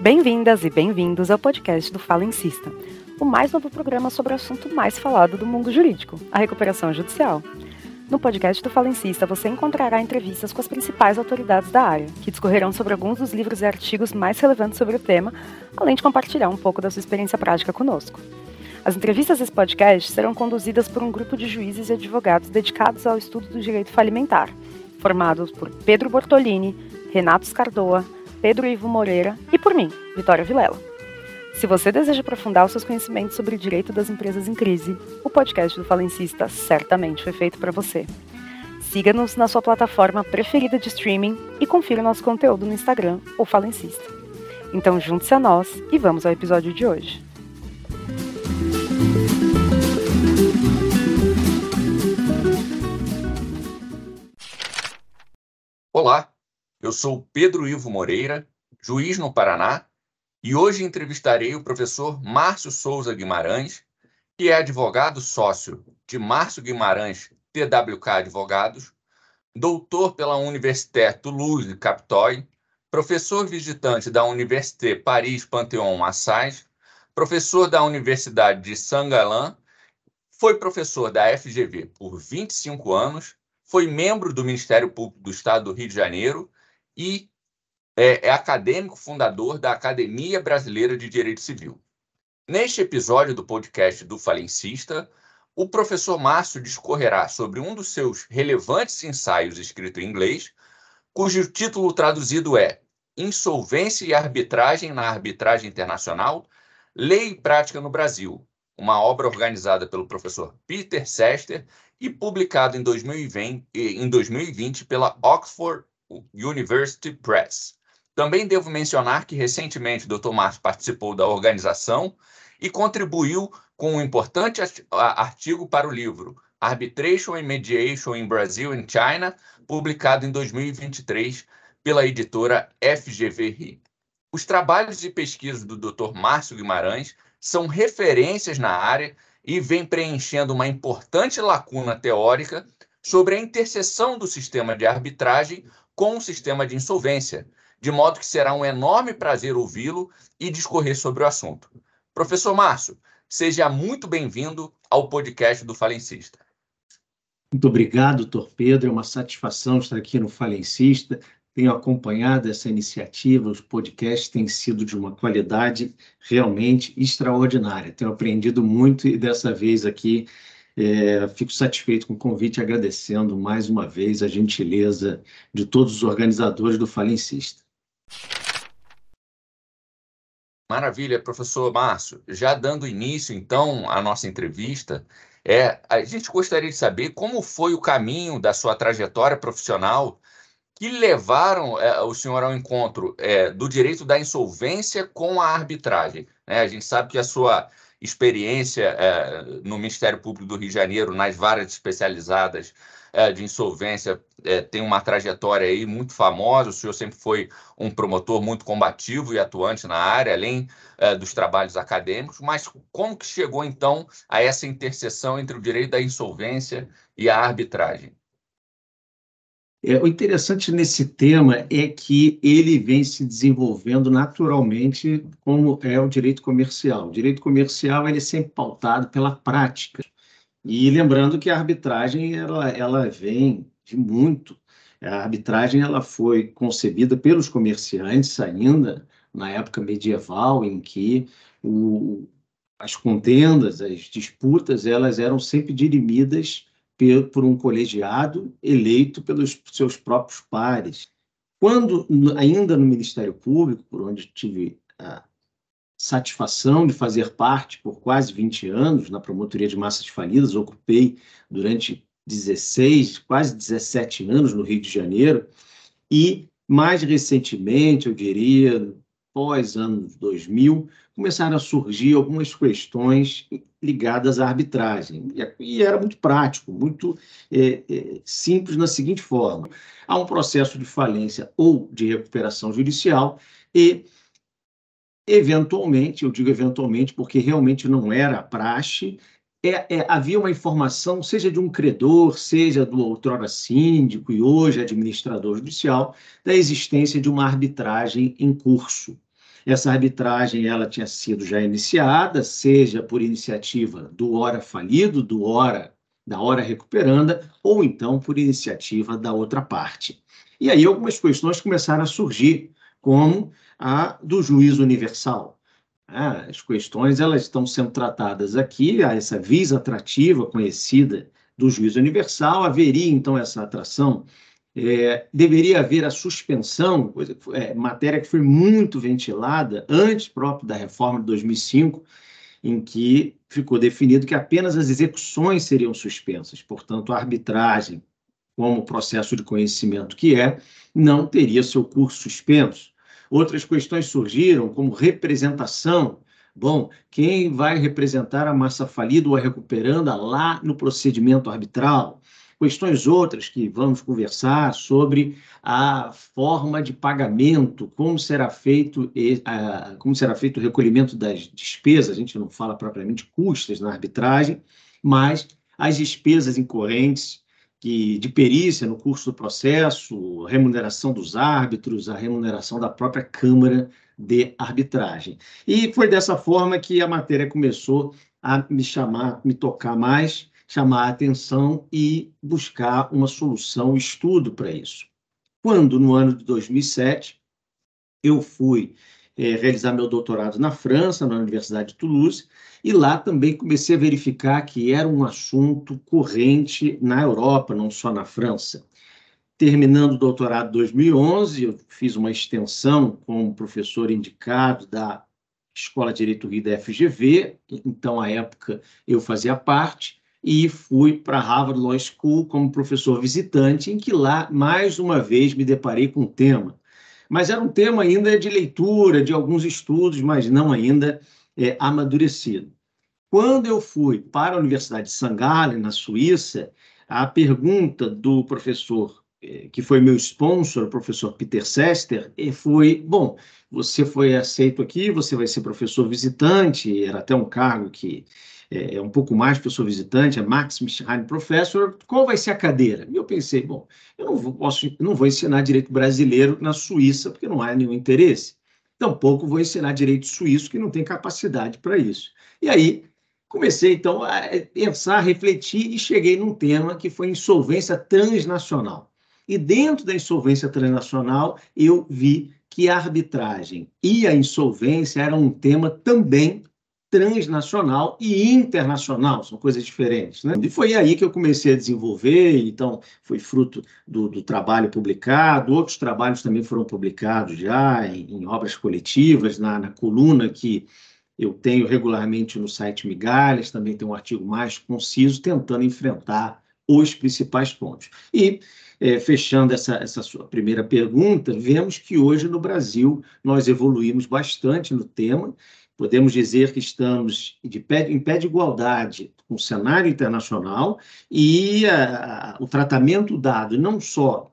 Bem-vindas e bem-vindos ao podcast do Fala Insista, o mais novo programa sobre o assunto mais falado do mundo jurídico, a recuperação judicial. No podcast do Fala Insista, você encontrará entrevistas com as principais autoridades da área, que discorrerão sobre alguns dos livros e artigos mais relevantes sobre o tema, além de compartilhar um pouco da sua experiência prática conosco. As entrevistas desse podcast serão conduzidas por um grupo de juízes e advogados dedicados ao estudo do direito falimentar, formados por Pedro Bortolini, Renato Scardoa, Pedro Ivo Moreira e por mim, Vitória Vilela. Se você deseja aprofundar os seus conhecimentos sobre o direito das empresas em crise, o podcast do Falencista certamente foi feito para você. Siga-nos na sua plataforma preferida de streaming e confira nosso conteúdo no Instagram, o Falencista. Então junte-se a nós e vamos ao episódio de hoje. Olá, eu sou Pedro Ivo Moreira, juiz no Paraná, e hoje entrevistarei o professor Márcio Souza Guimarães, que é advogado sócio de Márcio Guimarães TWK Advogados, doutor pela Université Toulouse Capitoy, professor visitante da Université Paris Panthéon Assas, professor da Universidade de Saint-Gallen, foi professor da FGV por 25 anos, foi membro do Ministério Público do Estado do Rio de Janeiro e é, é acadêmico fundador da Academia Brasileira de Direito Civil. Neste episódio do podcast do Falencista, o professor Márcio discorrerá sobre um dos seus relevantes ensaios escrito em inglês, cujo título traduzido é Insolvência e Arbitragem na Arbitragem Internacional, Lei e Prática no Brasil, uma obra organizada pelo professor Peter Sester e publicado em 2020, em 2020 pela Oxford University Press. Também devo mencionar que recentemente o Dr. Márcio participou da organização e contribuiu com um importante artigo para o livro Arbitration and Mediation in Brazil and China, publicado em 2023 pela editora FGV Os trabalhos de pesquisa do Dr. Márcio Guimarães são referências na área e vêm preenchendo uma importante lacuna teórica sobre a interseção do sistema de arbitragem com o sistema de insolvência, de modo que será um enorme prazer ouvi-lo e discorrer sobre o assunto. Professor Márcio, seja muito bem-vindo ao podcast do Falencista. Muito obrigado, doutor Pedro. É uma satisfação estar aqui no Falencista. Tenho acompanhado essa iniciativa, os podcasts têm sido de uma qualidade realmente extraordinária. Tenho aprendido muito e dessa vez aqui é, fico satisfeito com o convite, agradecendo mais uma vez a gentileza de todos os organizadores do Falencista. Maravilha, professor Márcio. Já dando início, então, à nossa entrevista, é, a gente gostaria de saber como foi o caminho da sua trajetória profissional que levaram é, o senhor ao encontro é, do direito da insolvência com a arbitragem. Né? A gente sabe que a sua experiência é, no Ministério Público do Rio de Janeiro, nas varas especializadas é, de insolvência, é, tem uma trajetória aí muito famosa. O senhor sempre foi um promotor muito combativo e atuante na área, além é, dos trabalhos acadêmicos. Mas como que chegou, então, a essa interseção entre o direito da insolvência e a arbitragem? É, o interessante nesse tema é que ele vem se desenvolvendo naturalmente como é o direito comercial. O direito comercial ele é sempre pautado pela prática. E lembrando que a arbitragem ela, ela vem de muito. A arbitragem ela foi concebida pelos comerciantes ainda na época medieval, em que o, as contendas, as disputas, elas eram sempre dirimidas por um colegiado eleito pelos seus próprios pares. Quando, ainda no Ministério Público, por onde tive a satisfação de fazer parte por quase 20 anos na Promotoria de Massas Falidas, ocupei durante 16, quase 17 anos no Rio de Janeiro, e mais recentemente, eu diria, pós anos 2000, começaram a surgir algumas questões ligadas à arbitragem. E era muito prático, muito é, é, simples na seguinte forma: há um processo de falência ou de recuperação judicial e, eventualmente, eu digo eventualmente porque realmente não era praxe, é, é, havia uma informação, seja de um credor, seja do outrora síndico e hoje administrador judicial, da existência de uma arbitragem em curso. Essa arbitragem ela tinha sido já iniciada, seja por iniciativa do hora falido, do hora da hora recuperanda, ou então por iniciativa da outra parte. E aí algumas questões começaram a surgir, como a do juízo universal. Ah, as questões elas estão sendo tratadas aqui, há essa visa atrativa conhecida do juízo universal, haveria então essa atração? É, deveria haver a suspensão, coisa, é, matéria que foi muito ventilada antes próprio da reforma de 2005, em que ficou definido que apenas as execuções seriam suspensas, portanto, a arbitragem, como processo de conhecimento que é, não teria seu curso suspenso. Outras questões surgiram, como representação. Bom, quem vai representar a massa falida ou a recuperanda lá no procedimento arbitral? questões outras que vamos conversar sobre a forma de pagamento, como será feito como será feito o recolhimento das despesas, a gente não fala propriamente custas na arbitragem, mas as despesas incorrentes que, de perícia no curso do processo, remuneração dos árbitros, a remuneração da própria Câmara de Arbitragem. E foi dessa forma que a matéria começou a me chamar, me tocar mais, chamar a atenção e buscar uma solução, um estudo para isso. Quando, no ano de 2007, eu fui é, realizar meu doutorado na França, na Universidade de Toulouse, e lá também comecei a verificar que era um assunto corrente na Europa, não só na França. Terminando o doutorado em 2011, eu fiz uma extensão como professor indicado da Escola de Direito Rio da FGV, então, à época, eu fazia parte, e fui para Harvard Law School como professor visitante, em que lá, mais uma vez, me deparei com o tema. Mas era um tema ainda de leitura, de alguns estudos, mas não ainda é, amadurecido. Quando eu fui para a Universidade de St. Gallen, na Suíça, a pergunta do professor, é, que foi meu sponsor, o professor Peter Sester, foi: bom, você foi aceito aqui, você vai ser professor visitante, era até um cargo que é, é, um pouco mais professor visitante, é Max Michheim Professor, qual vai ser a cadeira? E eu pensei, bom, eu não vou, posso, não vou ensinar direito brasileiro na Suíça, porque não há nenhum interesse. Tampouco vou ensinar direito suíço, que não tem capacidade para isso. E aí, comecei, então, a pensar, a refletir e cheguei num tema que foi insolvência transnacional. E dentro da insolvência transnacional, eu vi que a arbitragem e a insolvência eram um tema também transnacional e internacional, são coisas diferentes. Né? E foi aí que eu comecei a desenvolver, então foi fruto do, do trabalho publicado, outros trabalhos também foram publicados já em, em obras coletivas, na, na, coluna que eu tenho regularmente no site Migalhas, também tem um artigo mais conciso, tentando enfrentar os principais pontos. E, é, fechando essa, essa sua primeira pergunta, vemos que hoje no Brasil nós evoluímos bastante no tema, Podemos dizer que estamos de pé, em pé de igualdade com o cenário internacional e a, o tratamento dado não só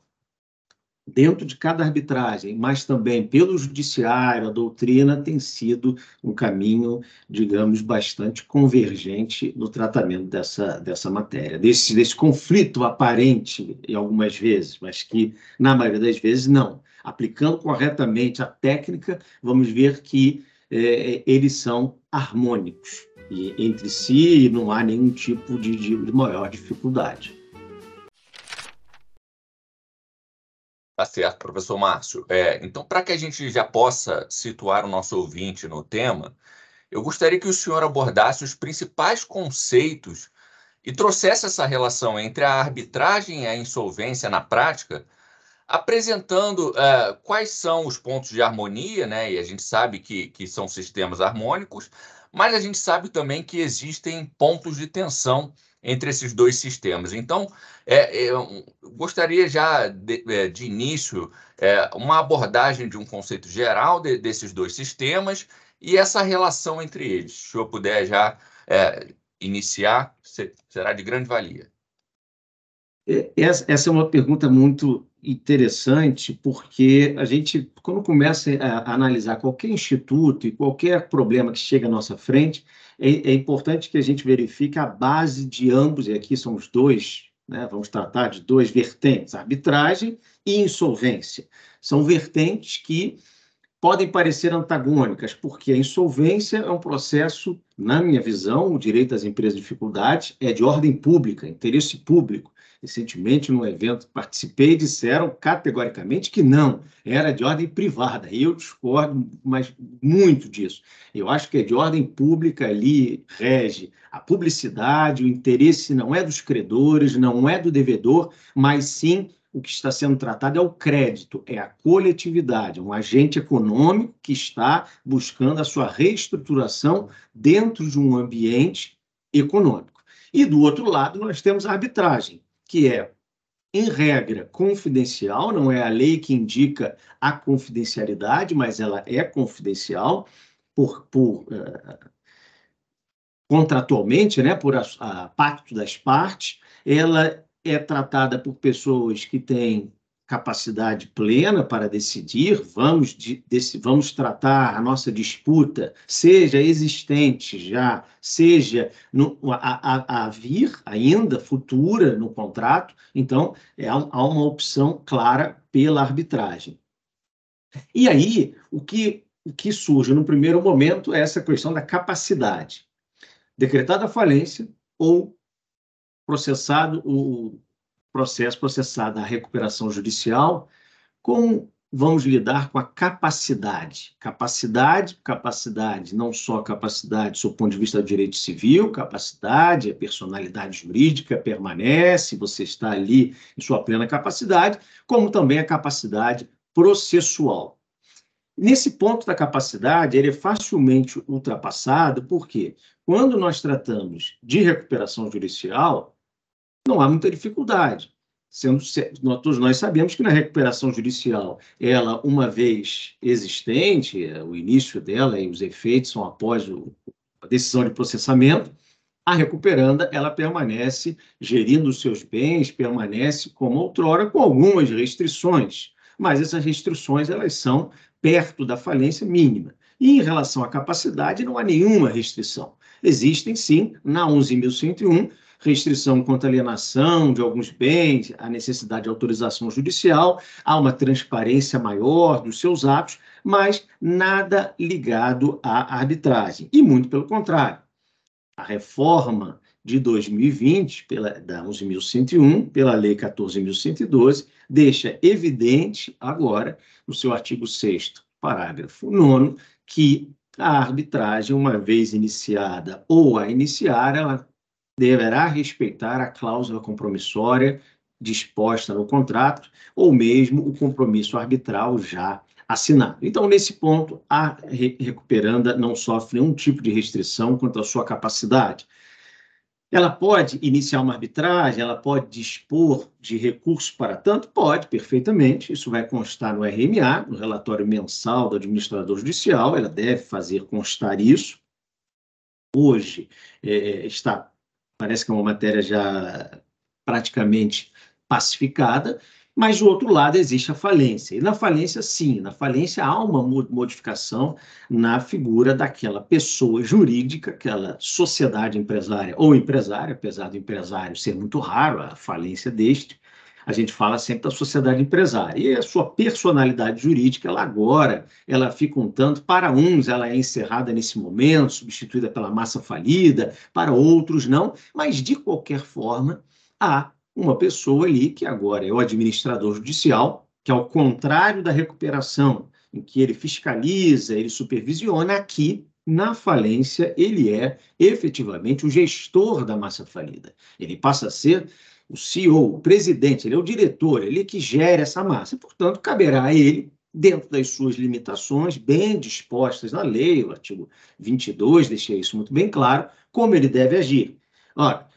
dentro de cada arbitragem, mas também pelo judiciário, a doutrina tem sido um caminho, digamos, bastante convergente no tratamento dessa, dessa matéria, desse, desse conflito aparente, em algumas vezes, mas que, na maioria das vezes, não. Aplicando corretamente a técnica, vamos ver que é, eles são harmônicos e entre si não há nenhum tipo de, de maior dificuldade. Tá certo, professor Márcio. É, então, para que a gente já possa situar o nosso ouvinte no tema, eu gostaria que o senhor abordasse os principais conceitos e trouxesse essa relação entre a arbitragem e a insolvência na prática apresentando uh, quais são os pontos de harmonia, né? E a gente sabe que, que são sistemas harmônicos, mas a gente sabe também que existem pontos de tensão entre esses dois sistemas. Então, é, é, gostaria já de, é, de início é, uma abordagem de um conceito geral de, desses dois sistemas e essa relação entre eles. Se senhor puder já é, iniciar, será de grande valia. É, essa é uma pergunta muito interessante, porque a gente, quando começa a analisar qualquer instituto e qualquer problema que chega à nossa frente, é, é importante que a gente verifique a base de ambos, e aqui são os dois, né, vamos tratar de dois vertentes, arbitragem e insolvência. São vertentes que podem parecer antagônicas, porque a insolvência é um processo, na minha visão, o direito às empresas de dificuldades é de ordem pública, interesse público. Recentemente, num evento participei, disseram categoricamente que não, era de ordem privada. Eu discordo mas muito disso. Eu acho que é de ordem pública ali, rege a publicidade, o interesse não é dos credores, não é do devedor, mas sim o que está sendo tratado é o crédito, é a coletividade, um agente econômico que está buscando a sua reestruturação dentro de um ambiente econômico. E do outro lado, nós temos a arbitragem, que é, em regra, confidencial, não é a lei que indica a confidencialidade, mas ela é confidencial por, por uh, contratualmente, né, por a, a pacto das partes, ela é tratada por pessoas que têm capacidade plena para decidir, vamos, de, desse, vamos tratar a nossa disputa, seja existente já, seja no, a, a, a, vir ainda, futura no contrato, então é, há uma opção clara pela arbitragem. E aí, o que, o que surge no primeiro momento é essa questão da capacidade. Decretada a falência ou processado o processo, processada a recuperação judicial, como vamos lidar com a capacidade. Capacidade, capacidade, não só capacidade do ponto de vista do direito civil, capacidade, a personalidade jurídica permanece, você está ali em sua plena capacidade, como também a capacidade processual. Nesse ponto da capacidade, ele é facilmente ultrapassado, porque quando nós tratamos de recuperação judicial, não há muita dificuldade. Sendo, todos nós sabemos que na recuperação judicial, ela, uma vez existente, é, o início dela e os efeitos são após o, a decisão de processamento, a recuperanda ela permanece gerindo os seus bens, permanece como outrora, com algumas restrições, mas essas restrições elas são perto da falência mínima. E em relação à capacidade, não há nenhuma restrição. Existem, sim, na 11.101, restrição quanto à alienação de alguns bens, a necessidade de autorização judicial, há uma transparência maior dos seus atos, mas nada ligado à arbitragem. E muito pelo contrário. A reforma de 2020, pela, da 11.101, pela Lei 14.112, deixa evidente agora, no seu artigo 6 parágrafo 9 que a arbitragem, uma vez iniciada ou a iniciar, ela deverá respeitar a cláusula compromissória disposta no contrato ou mesmo o compromisso arbitral já assinado. Então, nesse ponto, a recuperanda não sofre nenhum tipo de restrição quanto à sua capacidade. Ela pode iniciar uma arbitragem, ela pode dispor de recursos para tanto? Pode, perfeitamente. Isso vai constar no RMA, no relatório mensal do administrador judicial, ela deve fazer constar isso. Hoje é, está parece que é uma matéria já praticamente pacificada, mas do outro lado existe a falência. E na falência, sim, na falência há uma modificação na figura daquela pessoa jurídica, aquela sociedade empresária ou empresária, apesar do empresário ser muito raro, a falência deste, a gente fala sempre da sociedade empresária. E a sua personalidade jurídica, ela agora, ela fica um tanto, para uns ela é encerrada nesse momento, substituída pela massa falida, para outros não, mas de qualquer forma, há uma pessoa ali que agora é o administrador judicial, que ao contrário da recuperação, em que ele fiscaliza, ele supervisiona, aqui na falência, ele é efetivamente o gestor da massa falida. Ele passa a ser o CEO, o presidente, ele é o diretor, ele é que gera essa massa. Portanto, caberá a ele, dentro das suas limitações, bem dispostas na lei, o artigo 22 deixa isso muito bem claro, como ele deve agir. Ora,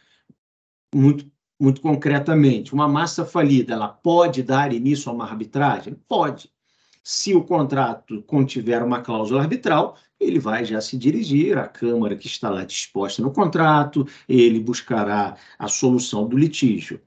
muito, muito concretamente, uma massa falida, ela pode dar início a uma arbitragem? Pode. Se o contrato contiver uma cláusula arbitral, ele vai já se dirigir à Câmara que está lá disposta no contrato, ele buscará a solução do litígio.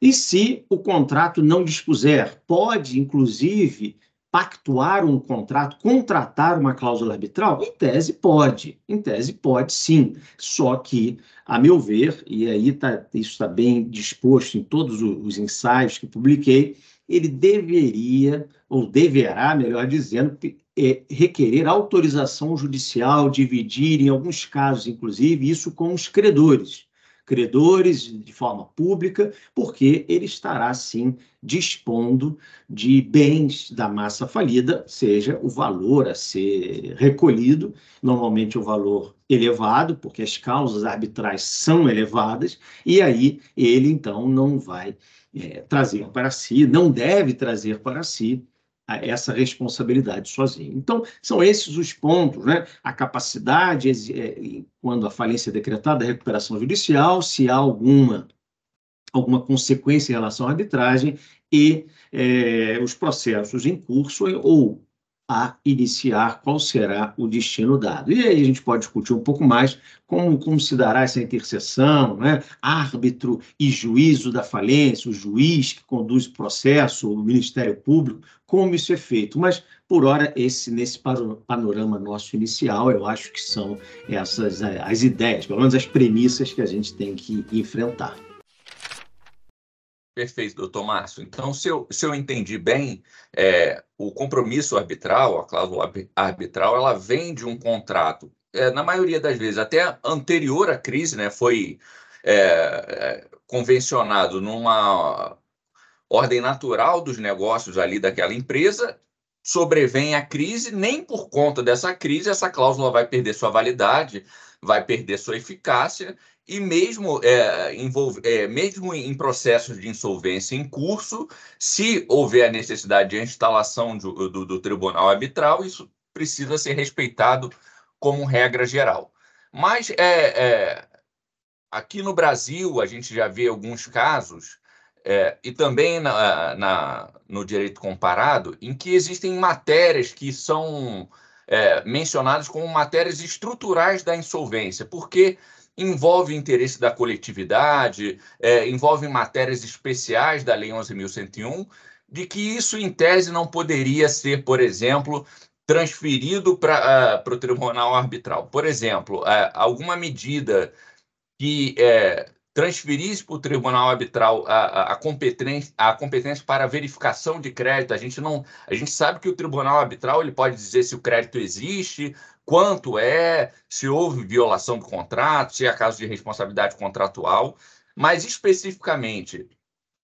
E se o contrato não dispuser, pode, inclusive, pactuar um contrato, contratar uma cláusula arbitral? Em tese pode, em tese pode sim. Só que, a meu ver, e aí tá, isso está bem disposto em todos os ensaios que publiquei, ele deveria, ou deverá, melhor dizendo, é, requerer autorização judicial, dividir, em alguns casos, inclusive, isso com os credores. Credores de forma pública, porque ele estará, sim, dispondo de bens da massa falida, seja o valor a ser recolhido, normalmente o valor elevado, porque as causas arbitrais são elevadas, e aí ele, então, não vai é, trazer para si, não deve trazer para si essa responsabilidade sozinho. Então, são esses os pontos, né? A capacidade, é, quando a falência é decretada, a recuperação judicial, se há alguma, alguma consequência em relação à arbitragem, e é, os processos em curso ou a iniciar qual será o destino dado. E aí a gente pode discutir um pouco mais como, como se dará essa interseção, né? árbitro e juízo da falência, o juiz que conduz o processo, o Ministério Público, como isso é feito. Mas, por hora, esse nesse panorama nosso inicial, eu acho que são essas as ideias, pelo menos as premissas que a gente tem que enfrentar. Perfeito, doutor Márcio. Então, se eu, se eu entendi bem, é, o compromisso arbitral, a cláusula arbitral, ela vem de um contrato, é, na maioria das vezes, até anterior à crise, né, foi é, é convencionado numa ordem natural dos negócios ali daquela empresa, sobrevém a crise, nem por conta dessa crise essa cláusula vai perder sua validade, vai perder sua eficácia e mesmo, é, envolve, é, mesmo em processos de insolvência em curso, se houver a necessidade de instalação do, do, do tribunal arbitral, isso precisa ser respeitado como regra geral. Mas é, é, aqui no Brasil, a gente já vê alguns casos, é, e também na, na, no direito comparado, em que existem matérias que são é, mencionadas como matérias estruturais da insolvência, porque envolve interesse da coletividade, é, envolve matérias especiais da Lei 11.101, de que isso, em tese, não poderia ser, por exemplo, transferido para uh, o tribunal arbitral. Por exemplo, uh, alguma medida que uh, transferisse para o tribunal arbitral a, a, a, competência, a competência para verificação de crédito. A gente não, a gente sabe que o tribunal arbitral ele pode dizer se o crédito existe, quanto é, se houve violação do contrato, se é caso de responsabilidade contratual, mas especificamente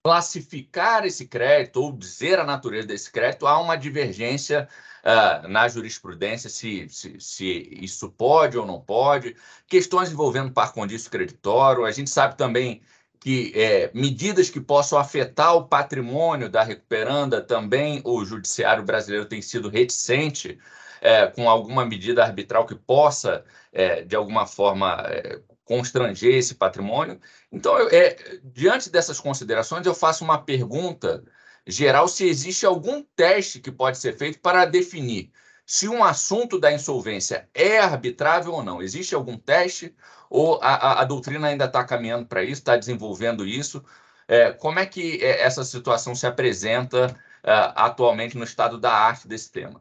classificar esse crédito ou dizer a natureza desse crédito, há uma divergência uh, na jurisprudência se, se, se, isso pode ou não pode, questões envolvendo par condício creditório, a gente sabe também que é, medidas que possam afetar o patrimônio da recuperanda, também o judiciário brasileiro tem sido reticente é, com alguma medida arbitral que possa, é, de alguma forma, é, constranger esse patrimônio. Então, eu, é, diante dessas considerações, eu faço uma pergunta geral se existe algum teste que pode ser feito para definir se um assunto da insolvência é arbitrável ou não. Existe algum teste ou a, a, a doutrina ainda está caminhando para isso, está desenvolvendo isso? É, como é que é, essa situação se apresenta uh, atualmente no estado da arte desse tema?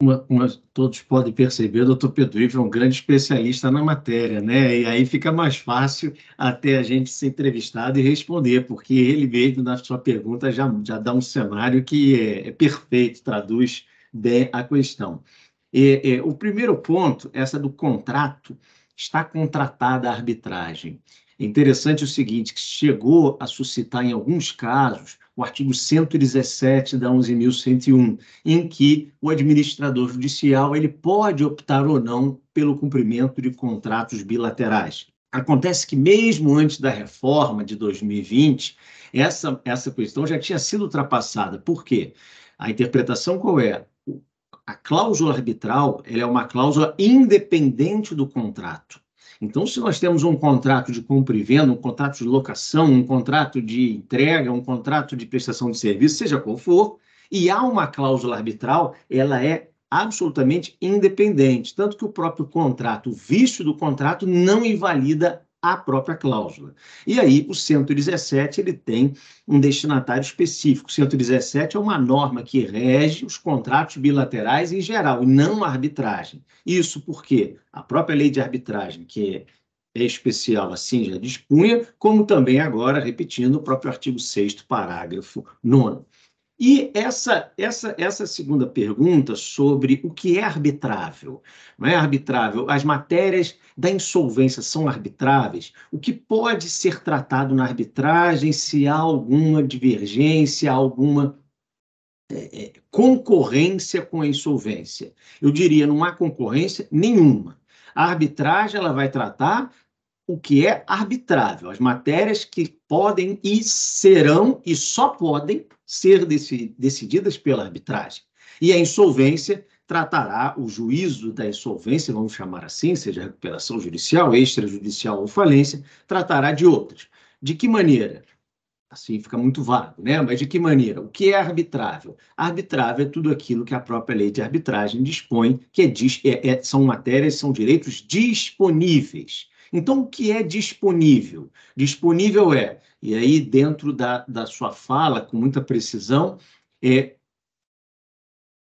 Uma, uma, todos podem perceber, o doutor Pedro Ivo é um grande especialista na matéria, né? E aí fica mais fácil até a gente ser entrevistado e responder, porque ele mesmo, na sua pergunta, já, já dá um cenário que é, é perfeito, traduz bem a questão. E, e, o primeiro ponto, essa do contrato, está contratada a arbitragem. É interessante o seguinte, que chegou a suscitar em alguns casos o artigo 117 da 11.101, em que o administrador judicial ele pode optar ou não pelo cumprimento de contratos bilaterais. Acontece que mesmo antes da reforma de 2020, essa, essa questão já tinha sido ultrapassada. Por quê? A interpretação qual é? A cláusula arbitral ela é uma cláusula independente do contrato. Então, se nós temos um contrato de compra e venda, um contrato de locação, um contrato de entrega, um contrato de prestação de serviço, seja qual for, e há uma cláusula arbitral, ela é absolutamente independente, tanto que o próprio contrato, o vício do contrato, não invalida à própria cláusula. E aí, o 117 ele tem um destinatário específico. O 117 é uma norma que rege os contratos bilaterais em geral, e não a arbitragem. Isso porque a própria lei de arbitragem, que é é especial assim já dispunha, como também agora, repetindo, o próprio artigo 6 parágrafo 9 e essa, essa, essa segunda pergunta sobre o que é arbitrável. Não é arbitrável? As matérias da insolvência são arbitráveis? O que pode ser tratado na arbitragem se há alguma divergência, alguma é, é, concorrência com a insolvência? Eu diria, não há concorrência nenhuma. A arbitragem ela vai tratar o que é arbitrável, as matérias que podem e serão e só podem ser decididas pela arbitragem. E a insolvência tratará o juízo da insolvência, vamos chamar assim, seja recuperação judicial, extrajudicial ou falência, tratará de outras. De que maneira? Assim fica muito vago, né? Mas de que maneira? O que é arbitrável? Arbitrável é tudo aquilo que a própria lei de arbitragem dispõe, que é, é, é, são matérias, são direitos disponíveis. Então, o que é disponível? Disponível é, e aí dentro da, da sua fala, com muita precisão, é,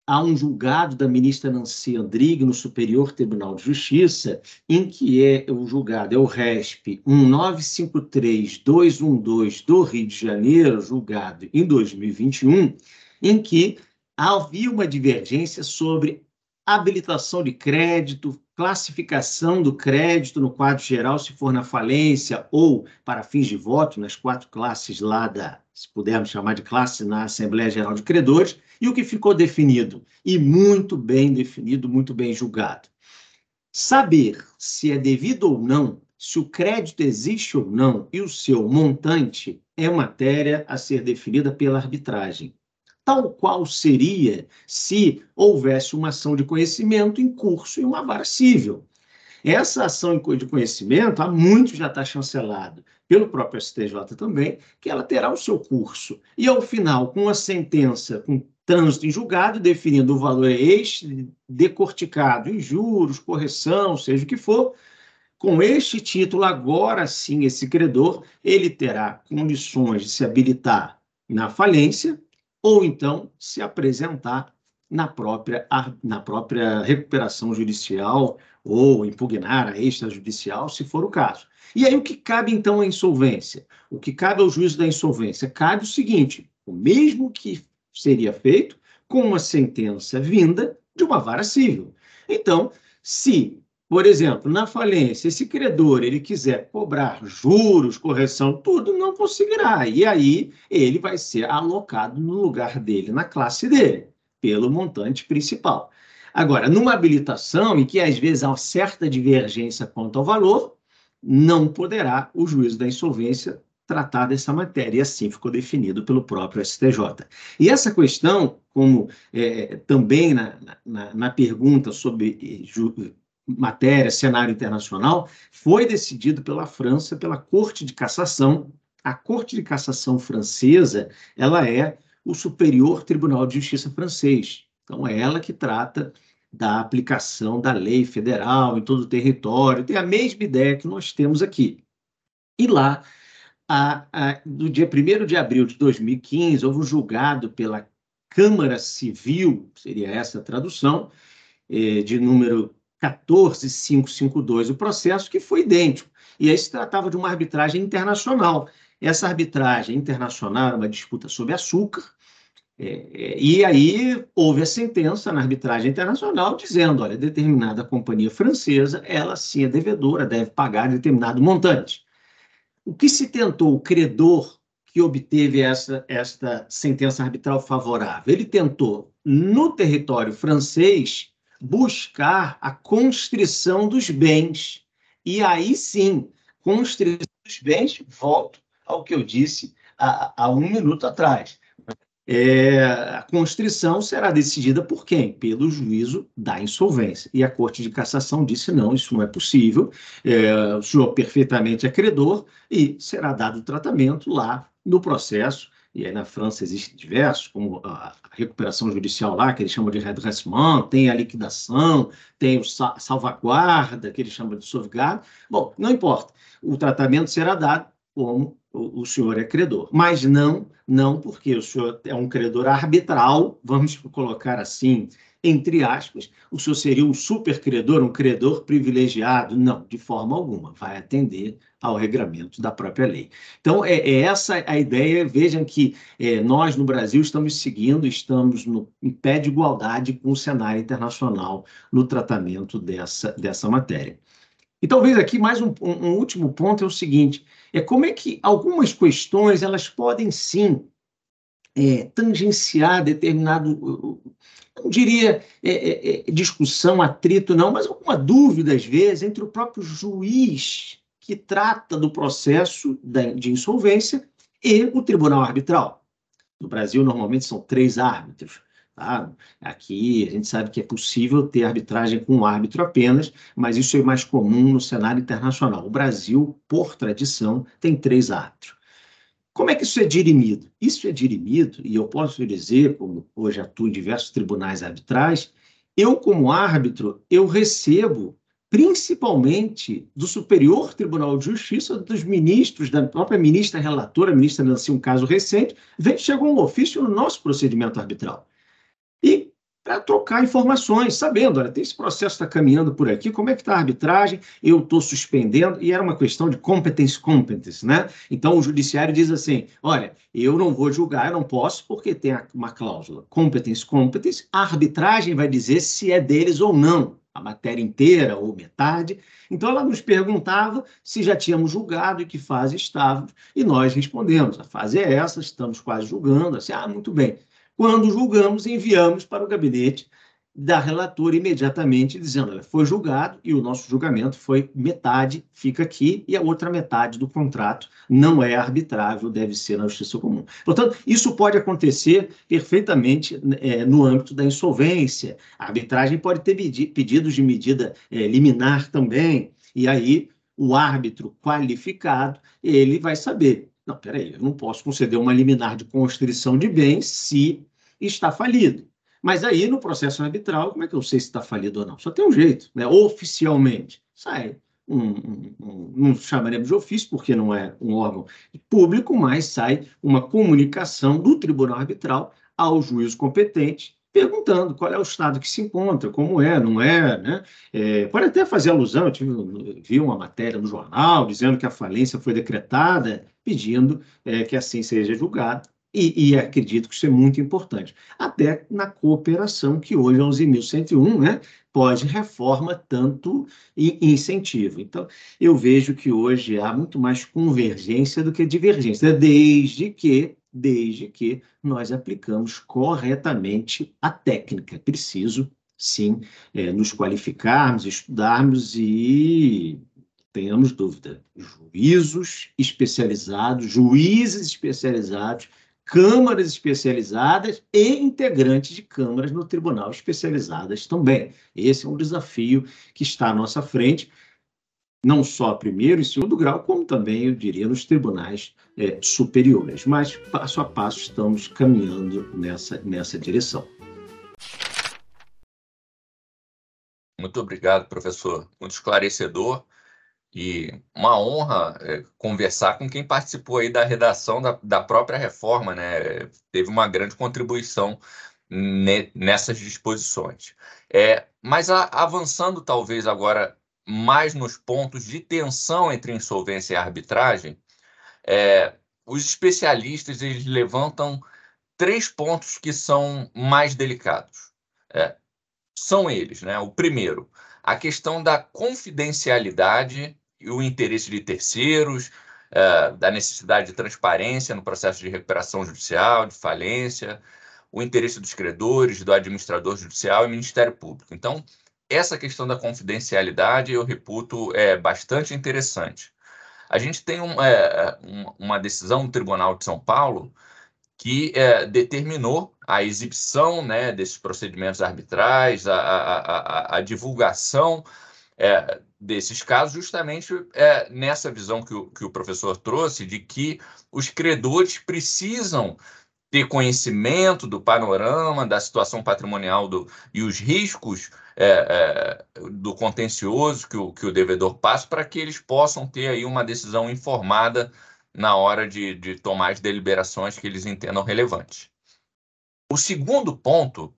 há um julgado da ministra Nancy Andrighi no Superior Tribunal de Justiça, em que é o julgado, é o RESP 1953212 do Rio de Janeiro, julgado em 2021, em que havia uma divergência sobre habilitação de crédito, classificação do crédito no quadro geral, se for na falência ou para fins de voto, nas quatro classes lá da, se pudermos chamar de classe, na Assembleia Geral de Credores, e o que ficou definido, e muito bem definido, muito bem julgado. Saber se é devido ou não, se o crédito existe ou não e o seu montante é matéria a ser definida pela arbitragem tal qual seria se houvesse uma ação de conhecimento em curso em uma vara civil. Essa ação de conhecimento, há muito já está chancelado pelo próprio STJ também, que ela terá o seu curso. E, ao final, com a sentença, com trânsito em julgado, definindo o valor este, decorticado em juros, correção, seja o que for, com este título, agora sim, esse credor, ele terá condições de se habilitar na falência, ou então se apresentar na própria, na própria recuperação judicial ou impugnar a extrajudicial, se for o caso. E aí o que cabe então à insolvência? O que cabe ao juízo da insolvência? Cabe o seguinte: o mesmo que seria feito com uma sentença vinda de uma vara civil. Então, se por exemplo, na falência, esse credor ele quiser cobrar juros, correção, tudo, não conseguirá. E aí ele vai ser alocado no lugar dele, na classe dele, pelo montante principal. Agora, numa habilitação em que às vezes há certa divergência quanto ao valor, não poderá o juízo da insolvência tratar dessa matéria, e assim ficou definido pelo próprio STJ. E essa questão, como é, também na, na, na pergunta sobre matéria, cenário internacional, foi decidido pela França, pela Corte de Cassação. A Corte de Cassação francesa, ela é o superior Tribunal de Justiça francês. Então, é ela que trata da aplicação da lei federal em todo o território. Tem a mesma ideia que nós temos aqui. E lá, a, a, no dia 1 de abril de 2015, houve um julgado pela Câmara Civil, seria essa a tradução, eh, de número 14552, o processo que foi idêntico. E aí se tratava de uma arbitragem internacional. Essa arbitragem internacional era uma disputa sobre açúcar, é, é, e aí houve a sentença na arbitragem internacional dizendo, olha, determinada companhia francesa, ela sim é devedora, deve pagar determinado montante. O que se tentou, o credor que obteve essa, esta sentença arbitral favorável? Ele tentou, no território francês, buscar a constrição dos bens. E aí sim, constrição dos bens, volto ao que eu disse há, há um minuto atrás. É, a constrição será decidida por quem? Pelo juízo da insolvência. E a Corte de Cassação disse: não, isso não é possível, é, o senhor perfeitamente é credor e será dado tratamento lá no processo e aí na França existem diversos, como a recuperação judicial lá, que eles chamam de redressement, tem a liquidação, tem o salvaguarda, que eles chamam de sauvegarde. Bom, não importa, o tratamento será dado como o, senhor é credor, mas não, não porque o senhor é um credor arbitral, vamos colocar assim, entre aspas, o senhor seria um super credor, um credor privilegiado? Não, de forma alguma, vai atender ao regramento da própria lei. Então, é, é essa a ideia. Vejam que é, nós, no Brasil, estamos seguindo, estamos no, em pé de igualdade com o cenário internacional no tratamento dessa, dessa matéria. E talvez aqui mais um, um, último ponto é o seguinte: é como é que algumas questões elas podem sim é, tangenciar determinado, não diria é, é, é, discussão, atrito, não, mas alguma dúvida, às vezes, entre o próprio juiz que trata do processo de insolvência e o tribunal arbitral. No Brasil, normalmente são três árbitros. Tá? Aqui a gente sabe que é possível ter arbitragem com um árbitro apenas, mas isso é mais comum no cenário internacional. O Brasil, por tradição, tem três árbitros. Como é que isso é dirimido? Isso é dirimido, e eu posso dizer, como hoje atuo em diversos tribunais arbitrais, eu, como árbitro, eu recebo principalmente do Superior Tribunal de Justiça, dos ministros, da própria ministra relatora, a ministra lançou um caso recente, veio, chegou um ofício no nosso procedimento arbitral e para trocar informações, sabendo, olha, tem esse processo está caminhando por aqui, como é que está a arbitragem, eu estou suspendendo, e era uma questão de competence competence, né? Então o judiciário diz assim, olha, eu não vou julgar, eu não posso, porque tem uma cláusula competence competence, a arbitragem vai dizer se é deles ou não, a matéria inteira ou metade. Então ela nos perguntava se já tínhamos julgado e que fase estávamos, e nós respondemos, a fase é essa, estamos quase julgando, assim, ah, muito bem. Quando julgamos, enviamos para o gabinete da relatora imediatamente, dizendo: olha, foi julgado e o nosso julgamento foi metade, fica aqui, e a outra metade do contrato não é arbitrável, deve ser na justiça comum. Portanto, isso pode acontecer perfeitamente é, no âmbito da insolvência. A arbitragem pode ter pedidos de medida é, liminar também, e aí o árbitro qualificado ele vai saber. Não, peraí, eu não posso conceder uma liminar de constrição de bens se está falido. Mas aí, no processo arbitral, como é que eu sei se está falido ou não? Só tem um jeito, né? oficialmente. Sai um, um, um, não chamaremos de ofício, porque não é um órgão público, mas sai uma comunicação do tribunal arbitral ao juiz competente, perguntando qual é o estado que se encontra, como é, não é, né? É, pode até fazer alusão, eu tive, vi uma matéria no jornal dizendo que a falência foi decretada, pedindo é, que assim seja julgado, e, e, acredito que isso é muito importante. Até na cooperação, que hoje é 11.101, né, pode reforma tanto incentivo. Então, eu vejo que hoje há muito mais convergência do que divergência, desde que, desde que nós aplicamos corretamente a técnica. É preciso, sim, é, nos qualificarmos, estudarmos e tenhamos dúvida, juízos especializados, juízes especializados câmaras especializadas e integrantes de câmaras no tribunal especializadas também. Esse é um desafio que está à nossa frente, não só primeiro e segundo grau, como também, eu diria, nos tribunais é, superiores. Mas, passo a passo, estamos caminhando nessa, nessa direção. Muito obrigado, professor. Muito esclarecedor. E uma honra é, conversar com quem participou aí da redação da, da própria reforma, né? Teve uma grande contribuição ne, nessas disposições. É, mas a, avançando talvez agora mais nos pontos de tensão entre insolvência e arbitragem, é, os especialistas eles levantam três pontos que são mais delicados. É, são eles, né? O primeiro, a questão da confidencialidade e o interesse de terceiros, uh, da necessidade de transparência no processo de recuperação judicial, de falência, o interesse dos credores, do administrador judicial e Ministério Público. Então, essa questão da confidencialidade eu reputo é bastante interessante. A gente tem um, é, uma decisão do Tribunal de São Paulo que é, determinou a exibição né, desses procedimentos arbitrais, a, a, a, a divulgação é, desses casos, justamente é, nessa visão que o, que o professor trouxe, de que os credores precisam ter conhecimento do panorama, da situação patrimonial do, e os riscos é, é, do contencioso que o, que o devedor passa, para que eles possam ter aí uma decisão informada na hora de, de tomar as deliberações que eles entendam relevantes. O segundo ponto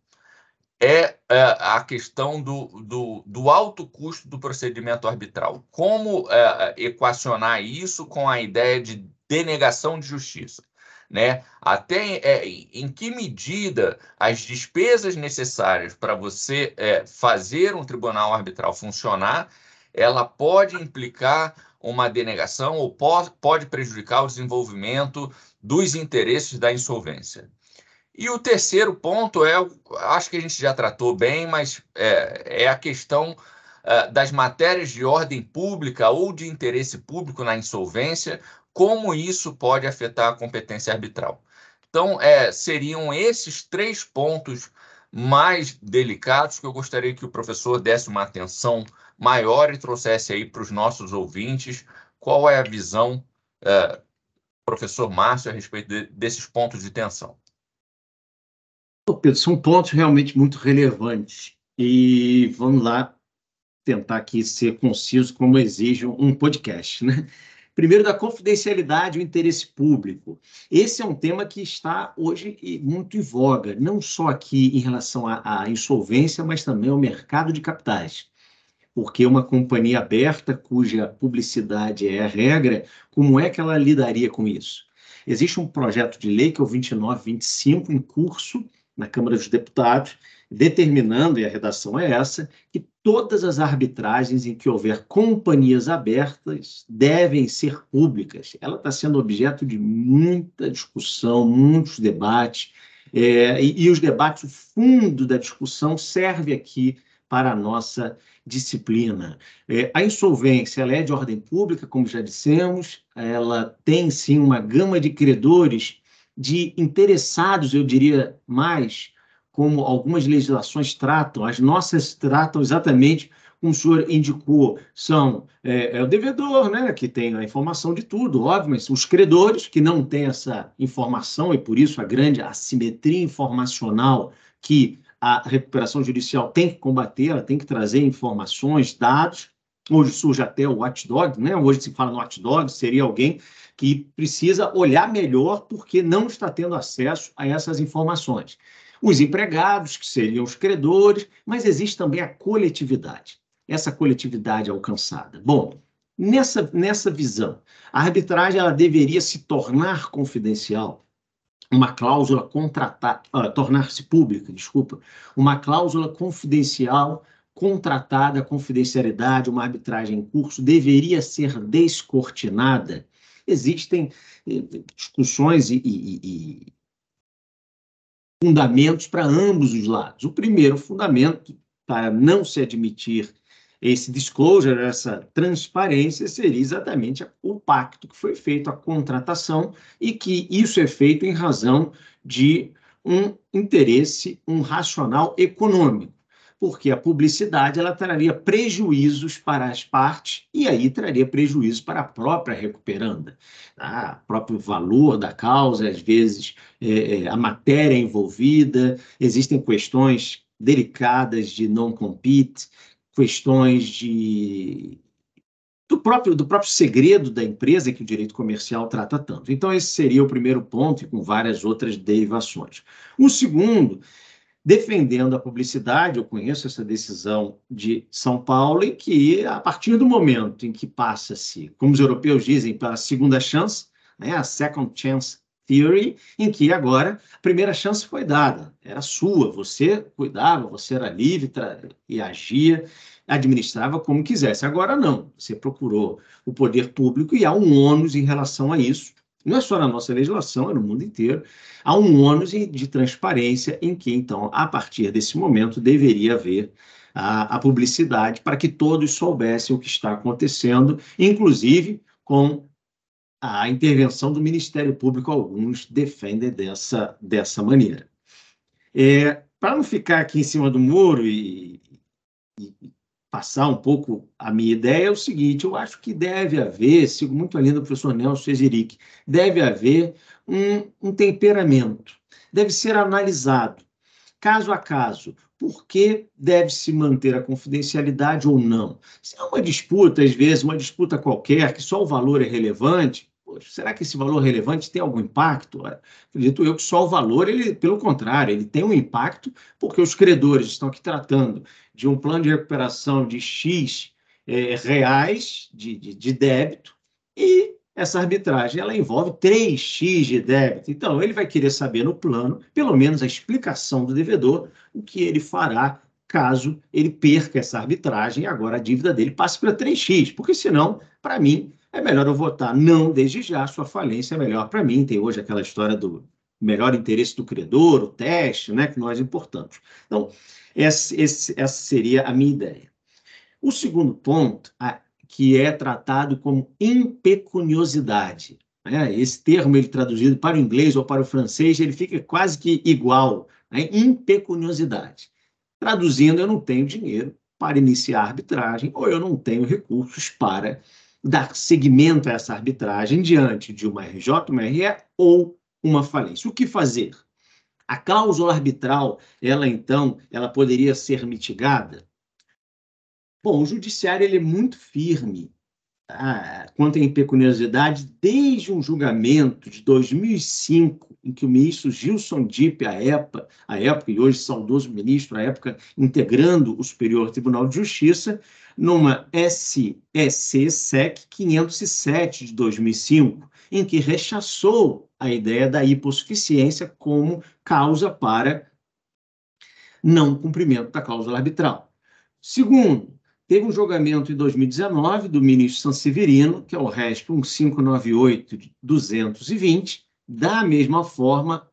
é, é a questão do, do, do, alto custo do procedimento arbitral. Como é, equacionar isso com a ideia de denegação de justiça? né? Até é, em que medida as despesas necessárias para você é, fazer um tribunal arbitral funcionar, ela pode implicar uma denegação ou pode prejudicar o desenvolvimento dos interesses da insolvência. E o terceiro ponto é, acho que a gente já tratou bem, mas é, é a questão é, das matérias de ordem pública ou de interesse público na insolvência, como isso pode afetar a competência arbitral. Então, é, seriam esses três pontos mais delicados que eu gostaria que o professor desse uma atenção maior e trouxesse aí para os nossos ouvintes qual é a visão, é, professor Márcio, a respeito de, desses pontos de tensão. Pedro, são pontos realmente muito relevantes. E vamos lá tentar aqui ser conciso, como exige um podcast, né? Primeiro, da confidencialidade e o interesse público. Esse é um tema que está hoje muito em voga, não só aqui em relação à, à insolvência, mas também ao mercado de capitais. Porque uma companhia aberta, cuja publicidade é a regra, como é que ela lidaria com isso? Existe um projeto de lei, que é o 2925, em curso na Câmara dos Deputados, determinando, e a redação é essa, que todas as arbitragens em que houver companhias abertas devem ser públicas. Ela está sendo objeto de muita discussão, muitos debates, é, e, e os debates, o fundo da discussão serve aqui para a nossa disciplina. É, a insolvência ela é de ordem pública, como já dissemos, ela tem sim uma gama de credores, de interessados, eu diria mais, como algumas legislações tratam, as nossas tratam exatamente como o senhor indicou, são é, é, o devedor, né, que tem a informação de tudo, óbvio, mas os credores que não têm essa informação e por isso a grande assimetria informacional que a recuperação judicial tem que combater, ela tem que trazer informações, dados. Hoje surge até o watchdog, né? Hoje se fala no watchdog, seria alguém que precisa olhar melhor porque não está tendo acesso a essas informações os empregados, que seriam os credores, mas existe também a coletividade, essa coletividade alcançada. Bom, nessa, nessa visão, a arbitragem ela deveria se tornar confidencial, uma cláusula contratar, uh, tornar-se pública, desculpa, uma cláusula confidencial contratada, confidencialidade, uma arbitragem em curso, deveria ser descortinada. Existem eh, discussões e, e, e fundamentos para ambos os lados. O primeiro fundamento para não se admitir esse disclosure, essa transparência, seria exatamente o pacto que foi feito, a contratação, e que isso é feito em razão de um interesse, um racional econômico porque a publicidade ela traria prejuízos para as partes e aí traria prejuízos para a própria recuperanda. Tá? O próprio valor da causa, às vezes é, é, a matéria envolvida, existem questões delicadas de non-compete, questões de do próprio, do próprio segredo da empresa que o direito comercial trata tanto. Então, esse seria o primeiro ponto, e com várias outras derivações. O segundo defendendo a publicidade. Eu conheço essa decisão de São Paulo, em que, a partir do momento em que passa-se, como os europeus dizem, para a segunda chance, né, a second chance theory, em que agora a primeira chance foi dada, era sua, você cuidava, você era livre e agia, administrava como quisesse. Agora não, você procurou o poder público e há um ônus em relação a isso, não é só na nossa legislação, é no mundo inteiro. Há um ônus de transparência em que, então, a partir desse momento, deveria haver a, a publicidade para que todos soubessem o que está acontecendo, inclusive com a intervenção do Ministério Público, alguns defendem dessa, dessa maneira. É, para não ficar aqui em cima do muro e, e passar um pouco a minha ideia é o seguinte: eu acho que deve haver, sigo muito a linha do professor Nelson Ezeric, deve haver um, um temperamento, deve ser analisado caso a caso. Por que deve se manter a confidencialidade ou não? Se é uma disputa, às vezes, uma disputa qualquer, que só o valor é relevante, poxa, será que esse valor relevante tem algum impacto? Acredito eu que só o valor, ele, pelo contrário, ele tem um impacto, porque os credores estão aqui tratando de um plano de recuperação de X é, reais de, de, de débito e essa arbitragem ela envolve 3x de débito. Então, ele vai querer saber no plano, pelo menos a explicação do devedor, o que ele fará caso ele perca essa arbitragem e agora a dívida dele passe para 3x, porque senão, para mim, é melhor eu votar não desde já, sua falência é melhor para mim. Tem hoje aquela história do melhor interesse do credor, o teste, né, que nós importamos. Então, esse, essa seria a minha ideia. O segundo ponto, a, que é tratado como impecuniosidade. Né? Esse termo, ele traduzido para o inglês ou para o francês, ele fica quase que igual, né? impecuniosidade. Traduzindo, eu não tenho dinheiro para iniciar a arbitragem ou eu não tenho recursos para dar seguimento a essa arbitragem diante de uma RJ, uma RE ou uma falência. O que fazer? A cláusula arbitral, ela então, ela poderia ser mitigada? Bom, o judiciário ele é muito firme tá? quanto à impecuniosidade desde um julgamento de 2005, em que o ministro Gilson Dipp, à época, à época e hoje saudoso ministro, à época integrando o Superior Tribunal de Justiça, numa SEC SEC 507 de 2005, em que rechaçou a ideia da hipossuficiência como causa para não cumprimento da cláusula arbitral. Segundo, teve um julgamento em 2019 do ministro Sanseverino, que é o RESP 1598-220, da mesma forma,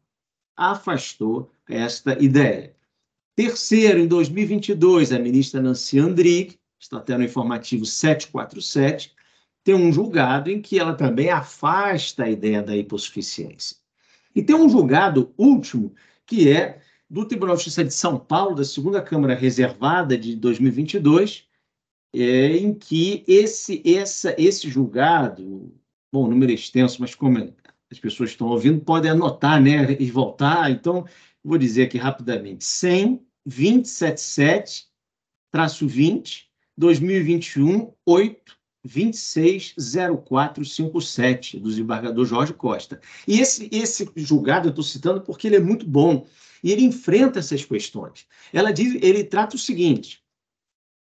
afastou esta ideia. Terceiro, em 2022, a ministra Nancy Andrighi, está o informativo 747, tem um julgado em que ela também afasta a ideia da hipossuficiência. E tem um julgado último, que é do Tribunal de Justiça de São Paulo, da segunda Câmara Reservada de 2022, é, em que esse, essa, esse julgado, bom, número extenso, mas como as pessoas estão ouvindo, podem anotar né, e voltar, então vou dizer aqui rapidamente: 100 277 20 2021 8 260457, do desembargador Jorge Costa. E esse, esse julgado eu estou citando porque ele é muito bom e ele enfrenta essas questões. Ela diz, ele trata o seguinte: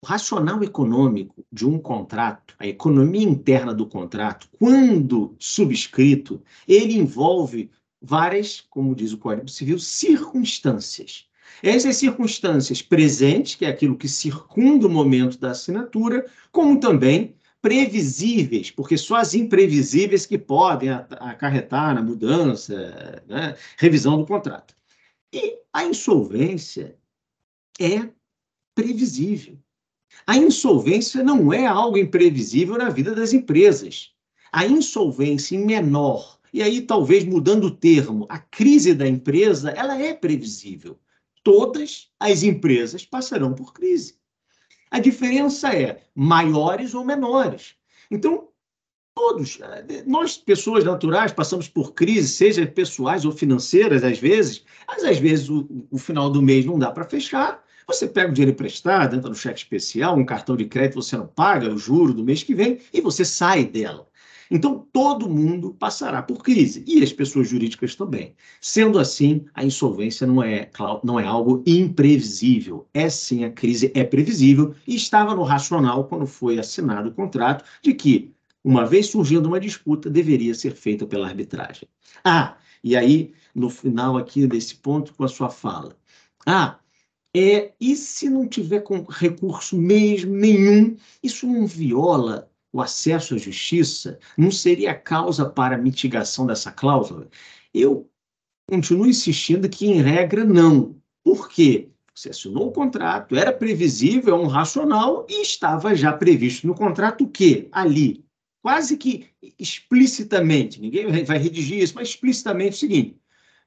o racional econômico de um contrato, a economia interna do contrato, quando subscrito, ele envolve várias, como diz o Código Civil, circunstâncias. Essas circunstâncias presentes, que é aquilo que circunda o momento da assinatura, como também previsíveis, porque só as imprevisíveis que podem acarretar na mudança, né, revisão do contrato. E a insolvência é previsível. A insolvência não é algo imprevisível na vida das empresas. A insolvência em menor, e aí talvez mudando o termo, a crise da empresa, ela é previsível. Todas as empresas passarão por crise. A diferença é maiores ou menores. Então, todos, eh, nós, pessoas naturais, passamos por crises, seja pessoais ou financeiras, às vezes, mas às vezes o, o final do mês não dá para fechar. Você pega o dinheiro emprestado, entra no cheque especial, um cartão de crédito você não paga, o juro do mês que vem, e você sai dela. Então, todo mundo passará por crise, e as pessoas jurídicas também. Sendo assim, a insolvência não é, não é algo imprevisível. É sim, a crise é previsível e estava no racional quando foi assinado o contrato de que, uma vez surgindo uma disputa, deveria ser feita pela arbitragem. Ah, e aí, no final aqui desse ponto, com a sua fala. Ah, é, e se não tiver com recurso mesmo nenhum, isso não viola o acesso à justiça não seria causa para mitigação dessa cláusula? Eu continuo insistindo que, em regra, não. Por quê? Você assinou o contrato, era previsível, é um racional e estava já previsto no contrato o quê? Ali, quase que explicitamente, ninguém vai redigir isso, mas explicitamente o seguinte: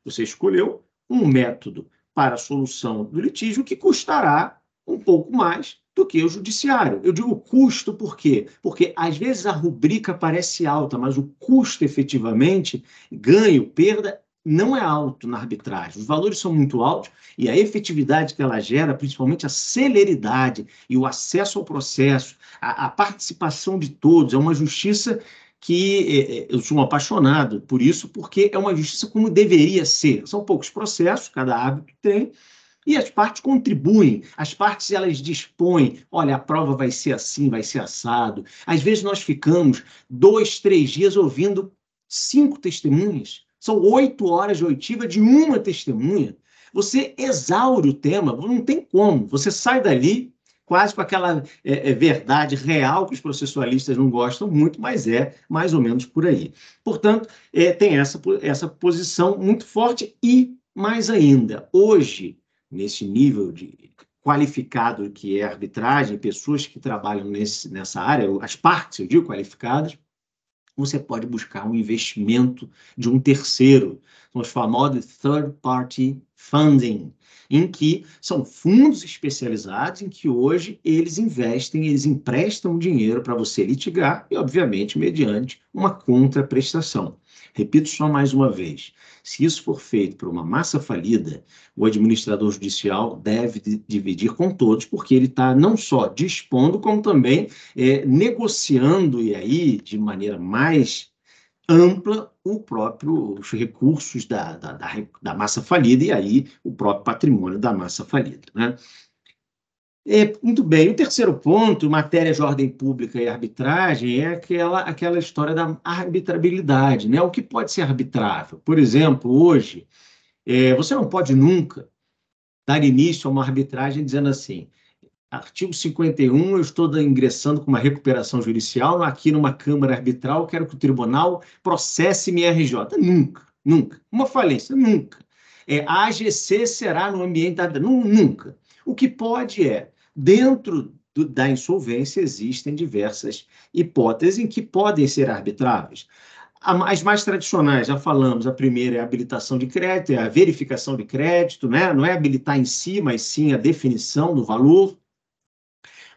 você escolheu um método para a solução do litígio que custará um pouco mais do que o judiciário. Eu digo custo por quê? Porque às vezes a rubrica parece alta, mas o custo efetivamente, ganho, perda, não é alto na arbitragem. Os valores são muito altos e a efetividade que ela gera, principalmente a celeridade e o acesso ao processo, a, a participação de todos, é uma justiça que é, é, eu sou um apaixonado por isso, porque é uma justiça como deveria ser. São poucos processos, cada árbitro tem, e as partes contribuem, as partes elas dispõem, olha, a prova vai ser assim, vai ser assado. Às vezes nós ficamos dois, três dias ouvindo cinco testemunhas. São oito horas de oitiva de uma testemunha. Você exaure o tema, não tem como. Você sai dali quase com aquela é, é, verdade real que os processualistas não gostam muito, mas é mais ou menos por aí. Portanto, é, tem essa, essa posição muito forte e, mais ainda, hoje, nesse nível de qualificado que é arbitragem, pessoas que trabalham nesse, nessa área, as partes, eu digo qualificadas, você pode buscar um investimento de um terceiro, os famosos third party funding, em que são fundos especializados em que hoje eles investem, eles emprestam dinheiro para você litigar e, obviamente, mediante uma contraprestação. Repito só mais uma vez: se isso for feito por uma massa falida, o administrador judicial deve dividir com todos, porque ele está não só dispondo, como também é, negociando, e aí, de maneira mais ampla, o próprio, os recursos da, da, da, da massa falida, e aí o próprio patrimônio da massa falida. Né? É, muito bem. O terceiro ponto, matéria de ordem pública e arbitragem, é aquela, aquela história da arbitrabilidade, né? O que pode ser arbitrável? Por exemplo, hoje, é, você não pode nunca dar início a uma arbitragem dizendo assim: artigo 51, eu estou ingressando com uma recuperação judicial aqui numa Câmara Arbitral, quero que o tribunal processe minha RJ. Nunca, nunca. Uma falência, nunca. É, a AGC será no ambiente da. Nunca. O que pode é Dentro do, da insolvência existem diversas hipóteses em que podem ser arbitráveis. As mais tradicionais, já falamos, a primeira é a habilitação de crédito, é a verificação de crédito, né? não é habilitar em si, mas sim a definição do valor.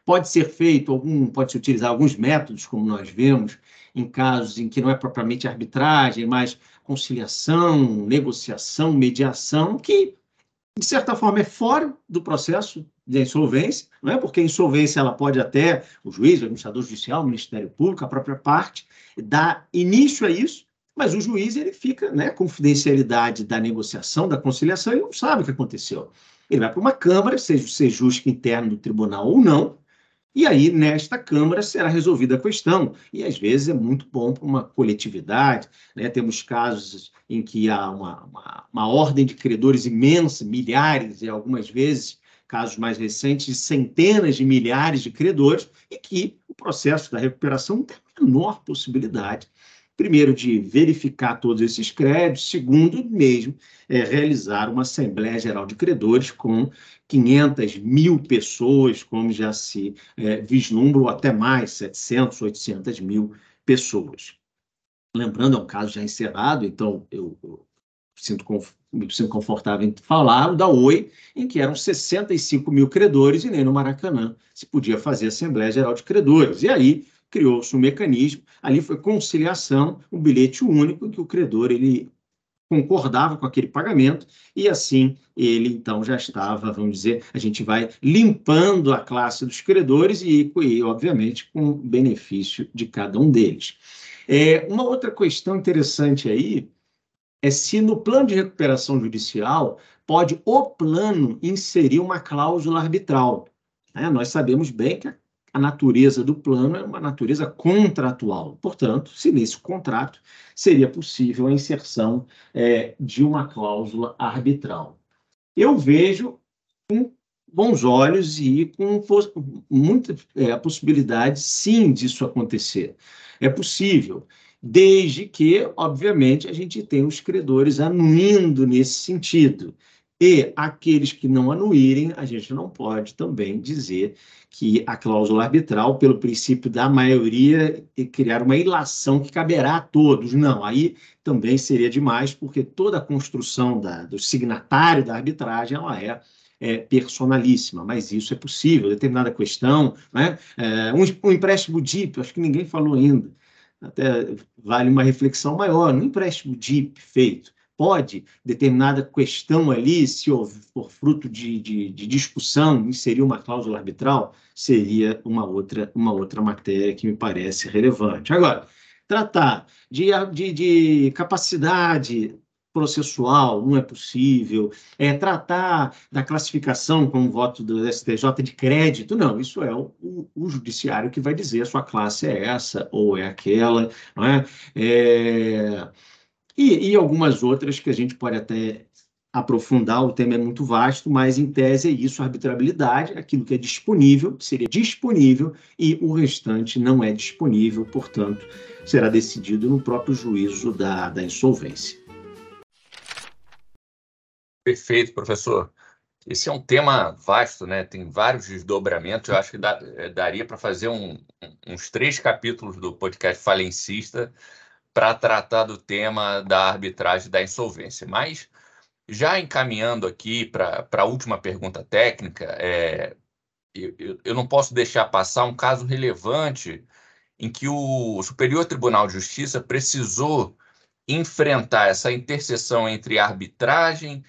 Pode ser feito algum, pode se utilizar alguns métodos, como nós vemos, em casos em que não é propriamente arbitragem, mas conciliação, negociação, mediação, que de certa forma é fora do processo de insolvência, não é? Porque a insolvência ela pode até o juiz, o administrador judicial, o Ministério Público, a própria parte, dar início a isso, mas o juiz ele fica, né, confidencialidade da negociação, da conciliação, ele não sabe o que aconteceu. Ele vai para uma câmara, seja o sejusque interno do tribunal ou não, e aí, nesta Câmara, será resolvida a questão. E, às vezes, é muito bom para uma coletividade. Né? Temos casos em que há uma, uma, uma ordem de credores imensa, milhares, e algumas vezes casos mais recentes, de centenas de milhares de credores, e que o processo da recuperação tem a menor possibilidade, primeiro, de verificar todos esses créditos, segundo, mesmo, é, realizar uma Assembleia Geral de Credores com 500 mil pessoas, como já se é, vislumbra, ou até mais, 700, 800 mil pessoas. Lembrando, é um caso já encerrado, então eu, eu sinto me sinto confortável em falar, o da Oi, em que eram 65 mil credores e nem no Maracanã se podia fazer Assembleia Geral de Credores. E aí criou-se um mecanismo, ali foi conciliação, um bilhete único, em que o credor ele concordava com aquele pagamento e assim ele então já estava, vamos dizer, a gente vai limpando a classe dos credores e, e obviamente, com benefício de cada um deles. É, uma outra questão interessante aí é se no plano de recuperação judicial pode o plano inserir uma cláusula arbitral. Né? Nós sabemos bem que a natureza do plano é uma natureza contratual. Portanto, se nesse contrato seria possível a inserção é, de uma cláusula arbitral. Eu vejo com bons olhos e com muita é, possibilidade, sim, disso acontecer. É possível desde que, obviamente, a gente tem os credores anuindo nesse sentido. E aqueles que não anuírem, a gente não pode também dizer que a cláusula arbitral, pelo princípio da maioria, criar uma ilação que caberá a todos. Não, aí também seria demais, porque toda a construção da, do signatário da arbitragem ela é é, personalíssima, mas isso é possível, determinada questão, né? É, um, um empréstimo DIP, acho que ninguém falou ainda, até vale uma reflexão maior, um empréstimo DIP feito, pode, determinada questão ali, se for fruto de, de, de, discussão, inserir uma cláusula arbitral, seria uma outra, uma outra matéria que me parece relevante. Agora, tratar de, de, de capacidade processual não é possível, é tratar da classificação com o voto do STJ de crédito, não, isso é o, o, judiciário que vai dizer a sua classe é essa ou é aquela, não é? é e, e algumas outras que a gente pode até aprofundar, o tema é muito vasto, mas em tese é isso, arbitrabilidade, aquilo que é disponível, seria disponível, e o restante não é disponível, portanto, será decidido no próprio juízo da, da insolvência. Perfeito, professor. Esse é um tema vasto, né? Tem vários desdobramentos. Eu acho que dá, é, daria para fazer um, uns três capítulos do podcast Falencista para tratar do tema da arbitragem da insolvência. Mas, já encaminhando aqui para a última pergunta técnica, é, eu, eu não posso deixar passar um caso relevante em que o Superior Tribunal de Justiça precisou enfrentar essa interseção entre arbitragem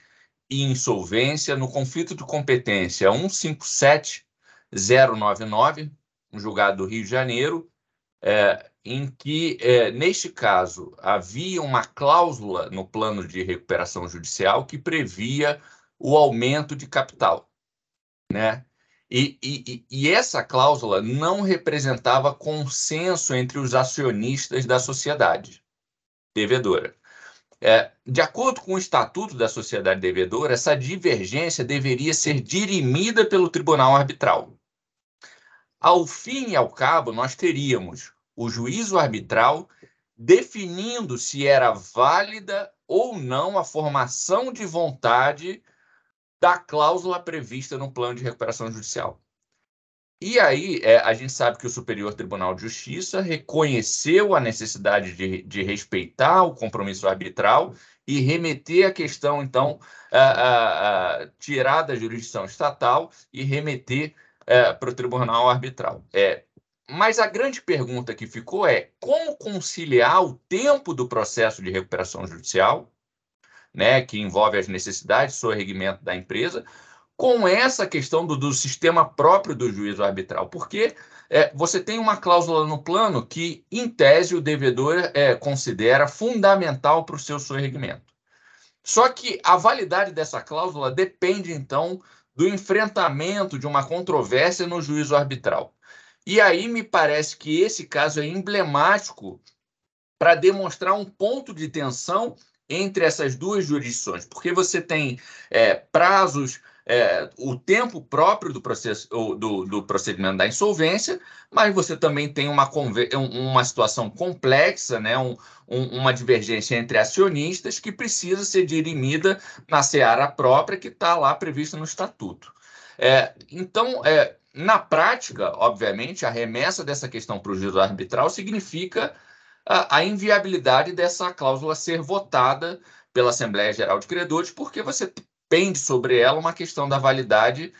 e insolvência no conflito de competência 157099, um julgado do Rio de Janeiro, é, em que, é, neste caso, havia uma cláusula no plano de recuperação judicial que previa o aumento de capital. Né? E, e, e essa cláusula não representava consenso entre os acionistas da sociedade devedora. É, de acordo com o Estatuto da Sociedade Devedora, essa divergência deveria ser dirimida pelo Tribunal Arbitral. Ao fim e ao cabo, nós teríamos o juízo arbitral definindo se era válida ou não a formação de vontade da cláusula prevista no plano de recuperação judicial. E aí, é, a gente sabe que o Superior Tribunal de Justiça reconheceu a necessidade de, de respeitar o compromisso arbitral e remeter a questão, então, a, a, a tirar da jurisdição estatal e remeter é, para o Tribunal Arbitral. É, mas a grande pergunta que ficou é como conciliar o tempo do processo de recuperação judicial, né, que envolve as necessidades de sorregimento da empresa, com essa questão do, do sistema próprio do juízo arbitral, porque é, você tem uma cláusula no plano que, em tese, o devedor é, considera fundamental para o seu sorregimento. Só que a validade dessa cláusula depende, então, do enfrentamento de uma controvérsia no juízo arbitral. E aí me parece que esse caso é emblemático para demonstrar um ponto de tensão entre essas duas jurisdições, porque você tem é, prazos é, o tempo próprio do, processo, do, do, procedimento da insolvência, mas você também tem uma, uma situação complexa, né, um, um, uma divergência entre acionistas que precisa ser dirimida na seara própria que está lá prevista no estatuto. É, então, é, na prática, obviamente, a remessa dessa questão para o juízo arbitral significa a, a inviabilidade dessa cláusula ser votada pela Assembleia Geral de Credores, porque você pende sobre ela uma questão da validade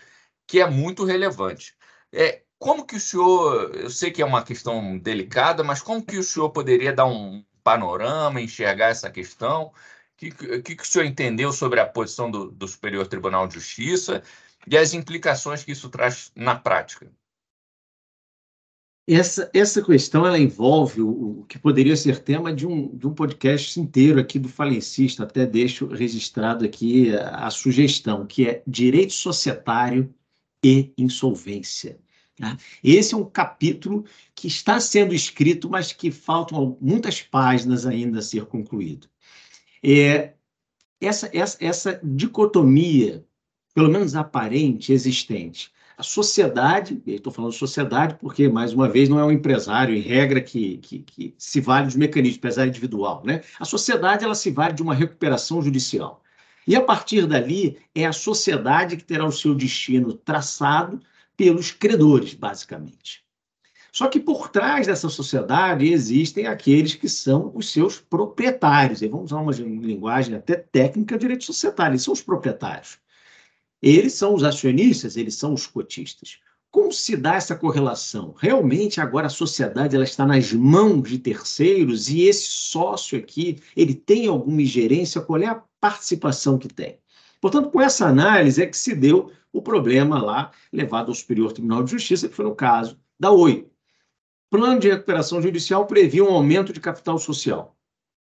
que é muito relevante. É, como que o senhor, eu sei que é uma questão delicada, mas como que o senhor poderia dar um panorama, enxergar essa questão? O que, que, que o senhor entendeu sobre a posição do, do Superior Tribunal de Justiça e as implicações que isso traz na prática? Essa, essa questão ela envolve o, o, que poderia ser tema de um, de um podcast inteiro aqui do Falencista, até deixo registrado aqui a, a sugestão, que é direito societário e insolvência. Tá? Esse é um capítulo que está sendo escrito, mas que faltam muitas páginas ainda a ser concluído. É, essa, essa, essa dicotomia, pelo menos aparente, existente, a sociedade, estou falando sociedade porque, mais uma vez, não é um empresário, em regra, que, que, que se vale dos mecanismos, empresário individual. Né? A sociedade ela se vale de uma recuperação judicial. E, a partir dali, é a sociedade que terá o seu destino traçado pelos credores, basicamente. Só que por trás dessa sociedade existem aqueles que são os seus proprietários. E vamos usar uma linguagem até técnica, direito societário, eles são os proprietários. Eles são os acionistas, eles são os cotistas. Como se dá essa correlação? Realmente agora a sociedade ela está nas mãos de terceiros e esse sócio aqui, ele tem alguma ingerência, qual é a participação que tem? Portanto, com essa análise é que se deu o problema lá levado ao Superior Tribunal de Justiça, que foi no caso da Oi. Plano de recuperação judicial previa um aumento de capital social.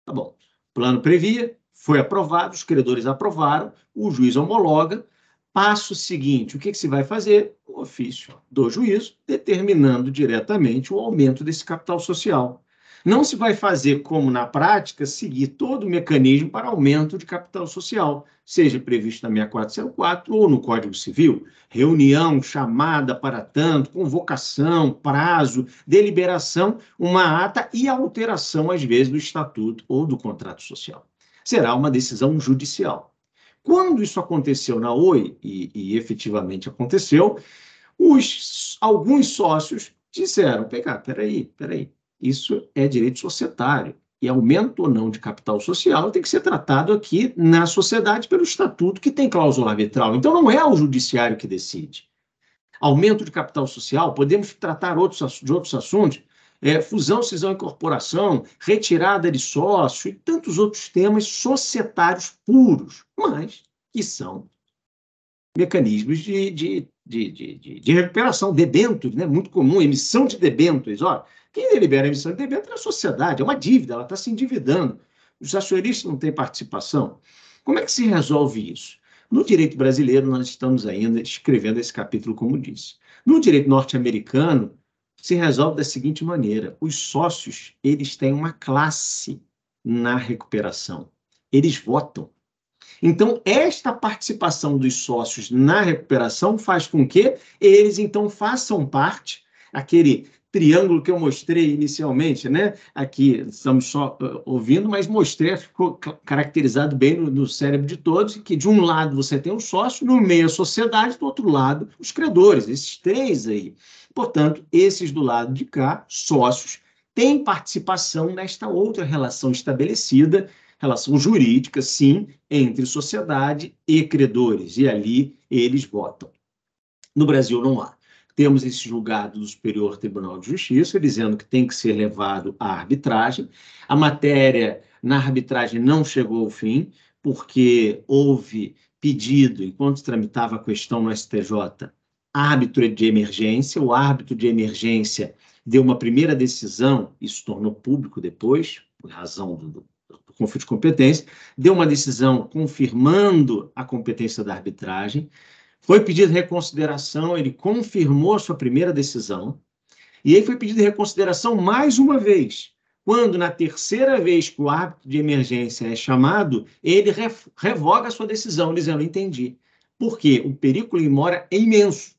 Tá bom. Plano previa, foi aprovado, os credores aprovaram, o juiz homologa. Passo seguinte, o que, que se vai fazer? O ofício do juízo determinando diretamente o aumento desse capital social. Não se vai fazer, como na prática, seguir todo o mecanismo para aumento de capital social, seja previsto na 6404 ou no Código Civil. Reunião, chamada para tanto, convocação, prazo, deliberação, uma ata e alteração, às vezes, do estatuto ou do contrato social. Será uma decisão judicial. Quando isso aconteceu na OI, e, e efetivamente aconteceu, os, alguns sócios disseram: peraí, peraí, isso é direito societário. E aumento ou não de capital social tem que ser tratado aqui na sociedade pelo estatuto que tem cláusula arbitral. Então não é o judiciário que decide. Aumento de capital social, podemos tratar outros, de outros assuntos, é, fusão, cisão e incorporação, retirada de sócio e tantos outros temas societários puros, mas que são mecanismos de, de, de, de, de recuperação, debêntures, né? muito comum, emissão de debêntures. Olha, quem delibera a emissão de debênture é a sociedade, é uma dívida, ela está se endividando. Os acionistas não têm participação. Como é que se resolve isso? No direito brasileiro, nós estamos ainda escrevendo esse capítulo, como disse. No direito norte-americano, se resolve da seguinte maneira: os sócios eles têm uma classe na recuperação. Eles votam. Então, esta participação dos sócios na recuperação faz com que eles, então, façam parte, aquele triângulo que eu mostrei inicialmente, né? Aqui estamos só uh, ouvindo, mas mostrei, ficou caracterizado bem no, no, cérebro de todos, que de um lado você tem o sócio, no meio a sociedade, do outro lado os credores, esses três aí. Portanto, esses do lado de cá, sócios, têm participação nesta outra relação estabelecida, relação jurídica, sim, entre sociedade e credores, e ali eles votam. No Brasil não há. Temos esse julgado do Superior Tribunal de Justiça, dizendo que tem que ser levado à arbitragem. A matéria na arbitragem não chegou ao fim, porque houve pedido, enquanto tramitava a questão no STJ, árbitro de emergência. O árbitro de emergência deu uma primeira decisão, isso tornou público depois, por razão do, do, do conflito de competência, deu uma decisão confirmando a competência da arbitragem. Foi pedido reconsideração, ele confirmou sua primeira decisão, e aí foi pedido reconsideração mais uma vez. Quando, na terceira vez que o árbitro de emergência é chamado, ele revoga a sua decisão, dizendo: entendi. Porque o perigo em mora é imenso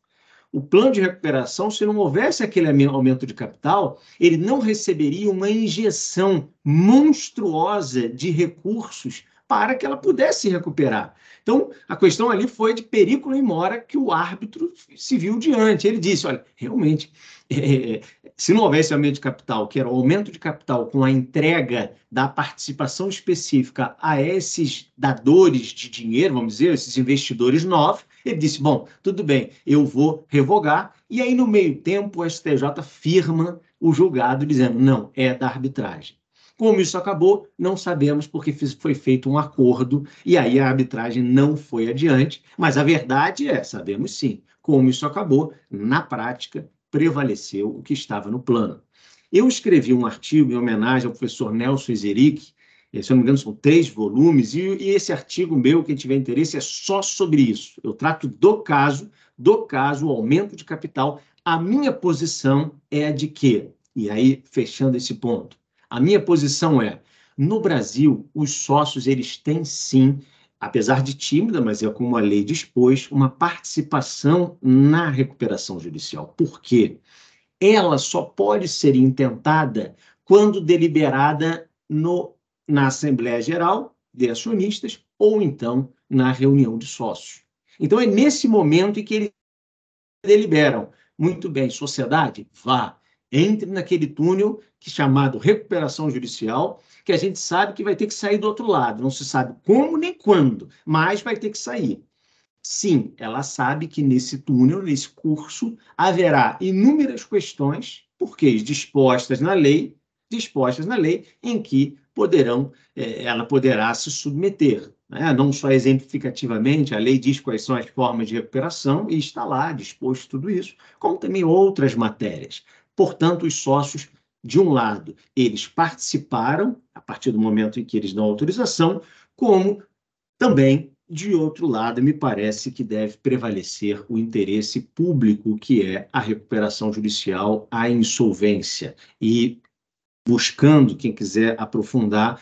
o plano de recuperação, se não houvesse aquele aumento de capital, ele não receberia uma injeção monstruosa de recursos para que ela pudesse se recuperar. Então, a questão ali foi de perigo em mora que o árbitro se viu diante. Ele disse: olha, realmente, é, se não houvesse aumento de capital, que era o aumento de capital com a entrega da participação específica a esses dadores de dinheiro, vamos dizer, esses investidores novos, ele disse: bom, tudo bem, eu vou revogar. E aí, no meio tempo, o STJ firma o julgado, dizendo: não, é da arbitragem. Como isso acabou, não sabemos, porque foi feito um acordo e aí a arbitragem não foi adiante. Mas a verdade é: sabemos sim, como isso acabou, na prática, prevaleceu o que estava no plano. Eu escrevi um artigo em homenagem ao professor Nelson Zeric, se eu não me engano, são três volumes, e, e, esse artigo meu, quem tiver interesse, é só sobre isso. Eu trato do caso, do caso, o aumento de capital. A minha posição é a de que, e aí, fechando esse ponto, a minha posição é, no Brasil, os sócios, eles têm sim, apesar de tímida, mas é como a lei dispôs, uma participação na recuperação judicial. Por quê? Ela só pode ser intentada quando deliberada no na Assembleia Geral de Acionistas ou então na reunião de sócios. Então é nesse momento em que eles deliberam. Muito bem, sociedade, vá, entre naquele túnel que chamado recuperação judicial, que a gente sabe que vai ter que sair do outro lado. Não se sabe como nem quando, mas vai ter que sair. sim, ela sabe que nesse túnel, nesse curso, haverá inúmeras questões, porque dispostas na lei, dispostas na lei, em que poderão, eh, ela poderá se submeter. Né? Não só exemplificativamente, a lei diz quais são as formas de recuperação e está lá disposto tudo isso, como também outras matérias. Portanto, os sócios, de um lado, eles participaram, a partir do momento em que eles dão autorização, como também, de outro lado, me parece que deve prevalecer o interesse público, que é a recuperação judicial, a insolvência. E buscando, quem quiser aprofundar,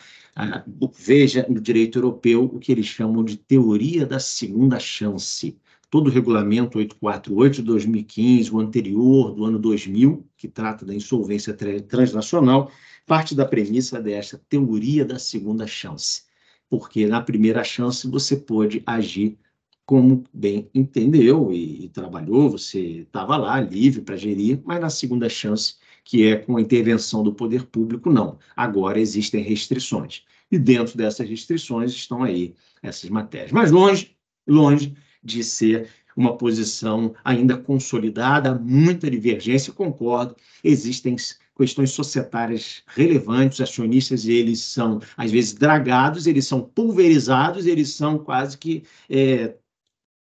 veja no direito europeu o que eles chamam de teoria da segunda chance. Todo o regulamento 848 de 2015, o anterior, do ano 2000, que trata da insolvência transnacional, parte da premissa desta teoria da segunda chance. Porque na primeira chance você pode agir como bem entendeu e, e trabalhou, você estava lá livre para gerir, mas na segunda chance que é com a intervenção do poder público, não. Agora existem restrições. E dentro dessas restrições estão aí essas matérias. Mas longe, longe de ser uma posição ainda consolidada, muita divergência, concordo, existem questões societárias relevantes, acionistas eles são, às vezes, dragados, eles são pulverizados, eles são quase que é,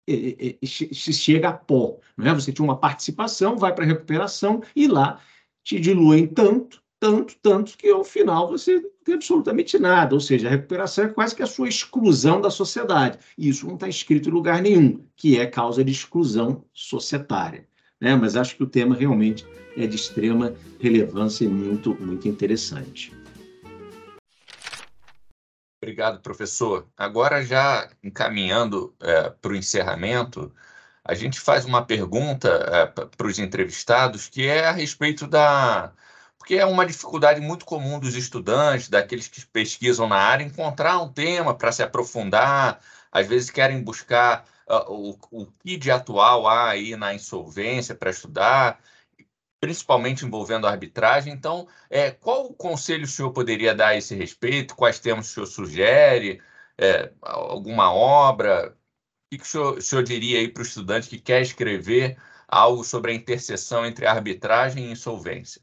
é, é, chega a pó. Não é? Você tinha uma participação, vai para a recuperação e lá te diluem tanto, tanto, tanto, que ao final você não tem absolutamente nada. Ou seja, a recuperação é quase que a sua exclusão da sociedade. E isso não está escrito em lugar nenhum, que é causa de exclusão societária. Né? Mas acho que o tema realmente é de extrema relevância e muito, muito interessante. Obrigado, professor. Agora, já encaminhando é, para o encerramento, a gente faz uma pergunta é, para os entrevistados que é a respeito da. Porque é uma dificuldade muito comum dos estudantes, daqueles que pesquisam na área, encontrar um tema para se aprofundar, às vezes querem buscar uh, o, o que de atual há aí na insolvência para estudar, principalmente envolvendo a arbitragem. Então, é, qual conselho o senhor poderia dar a esse respeito? Quais temas o senhor sugere? É, alguma obra? O que o senhor, o senhor diria aí para o estudante que quer escrever algo sobre a interseção entre arbitragem e insolvência?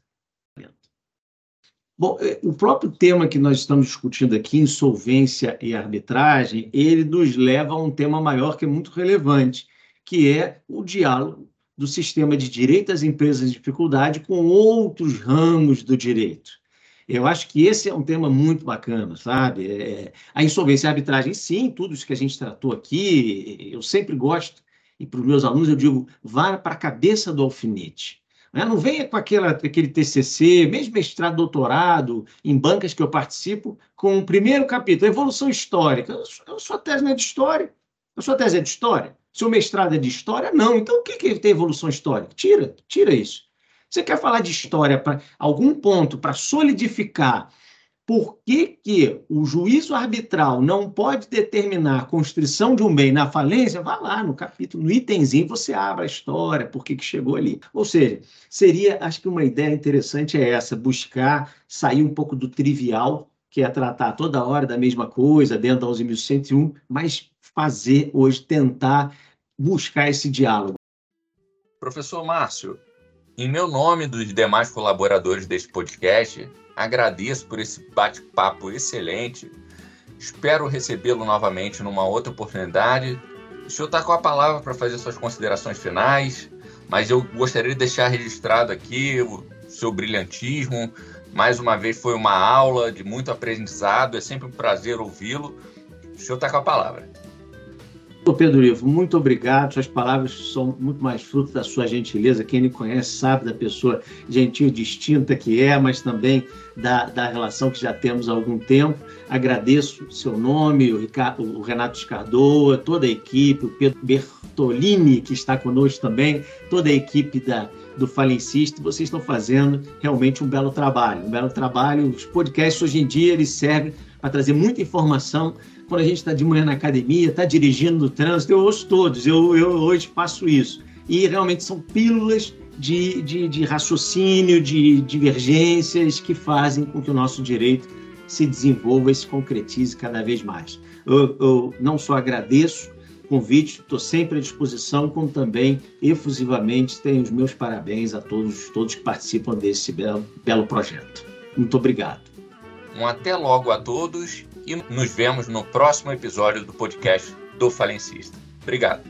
Bom, é, o próprio tema que nós estamos discutindo aqui, insolvência e arbitragem, ele nos leva a um tema maior que é muito relevante, que é o diálogo do sistema de direito às empresas em dificuldade com outros ramos do direito. Eu acho que esse é um tema muito bacana, sabe? É, a insolvência e a arbitragem, sim, tudo isso que a gente tratou aqui, eu sempre gosto, e para os meus alunos eu digo, vá para a cabeça do alfinete. Né? Não venha com aquela, aquele TCC, mesmo mestrado, doutorado, em bancas que eu participo, com o primeiro capítulo, Evolução Histórica. A sua tese não é de história. A sua tese é de história. Seu mestrado é de história? Não. Então, o que, que tem evolução histórica? Tira, tira isso. Você quer falar de história para algum ponto, para solidificar por que, que o juízo arbitral não pode determinar a constrição de um bem na falência, vá lá no capítulo, no itemzinho, você abre a história, por que, que chegou ali. Ou seja, seria, acho que uma ideia interessante é essa, buscar sair um pouco do trivial, que é tratar toda hora da mesma coisa, dentro da 11.101, mas fazer hoje, tentar buscar esse diálogo. Professor Márcio, em meu nome e dos demais colaboradores deste podcast, agradeço por esse bate-papo excelente. Espero recebê-lo novamente numa outra oportunidade. O senhor está com a palavra para fazer suas considerações finais, mas eu gostaria de deixar registrado aqui o seu brilhantismo. Mais uma vez foi uma aula de muito aprendizado, é sempre um prazer ouvi-lo. O senhor está com a palavra. Pedro Ivo, muito obrigado. Suas palavras são muito mais fruto da sua gentileza. Quem me conhece sabe da pessoa gentil e distinta que é, mas também da, da relação que já temos há algum tempo. Agradeço seu nome, o, Ricardo, o Renato Escardoa, toda a equipe, o Pedro Bertolini, que está conosco também, toda a equipe da, do Falencista. Vocês estão fazendo realmente um belo trabalho. Um belo trabalho. Os podcasts hoje em dia eles servem para trazer muita informação quando a gente está de manhã na academia, está dirigindo o trânsito, eu ouço todos, eu, eu hoje passo isso. E realmente são pílulas de, de, de raciocínio, de divergências que fazem com que o nosso direito se desenvolva e se concretize cada vez mais. Eu, eu não só agradeço o convite, estou sempre à disposição, como também efusivamente tenho os meus parabéns a todos, todos que participam desse belo, belo projeto. Muito obrigado. Um até logo a todos e nos vemos no próximo episódio do podcast do Falencista. Obrigado.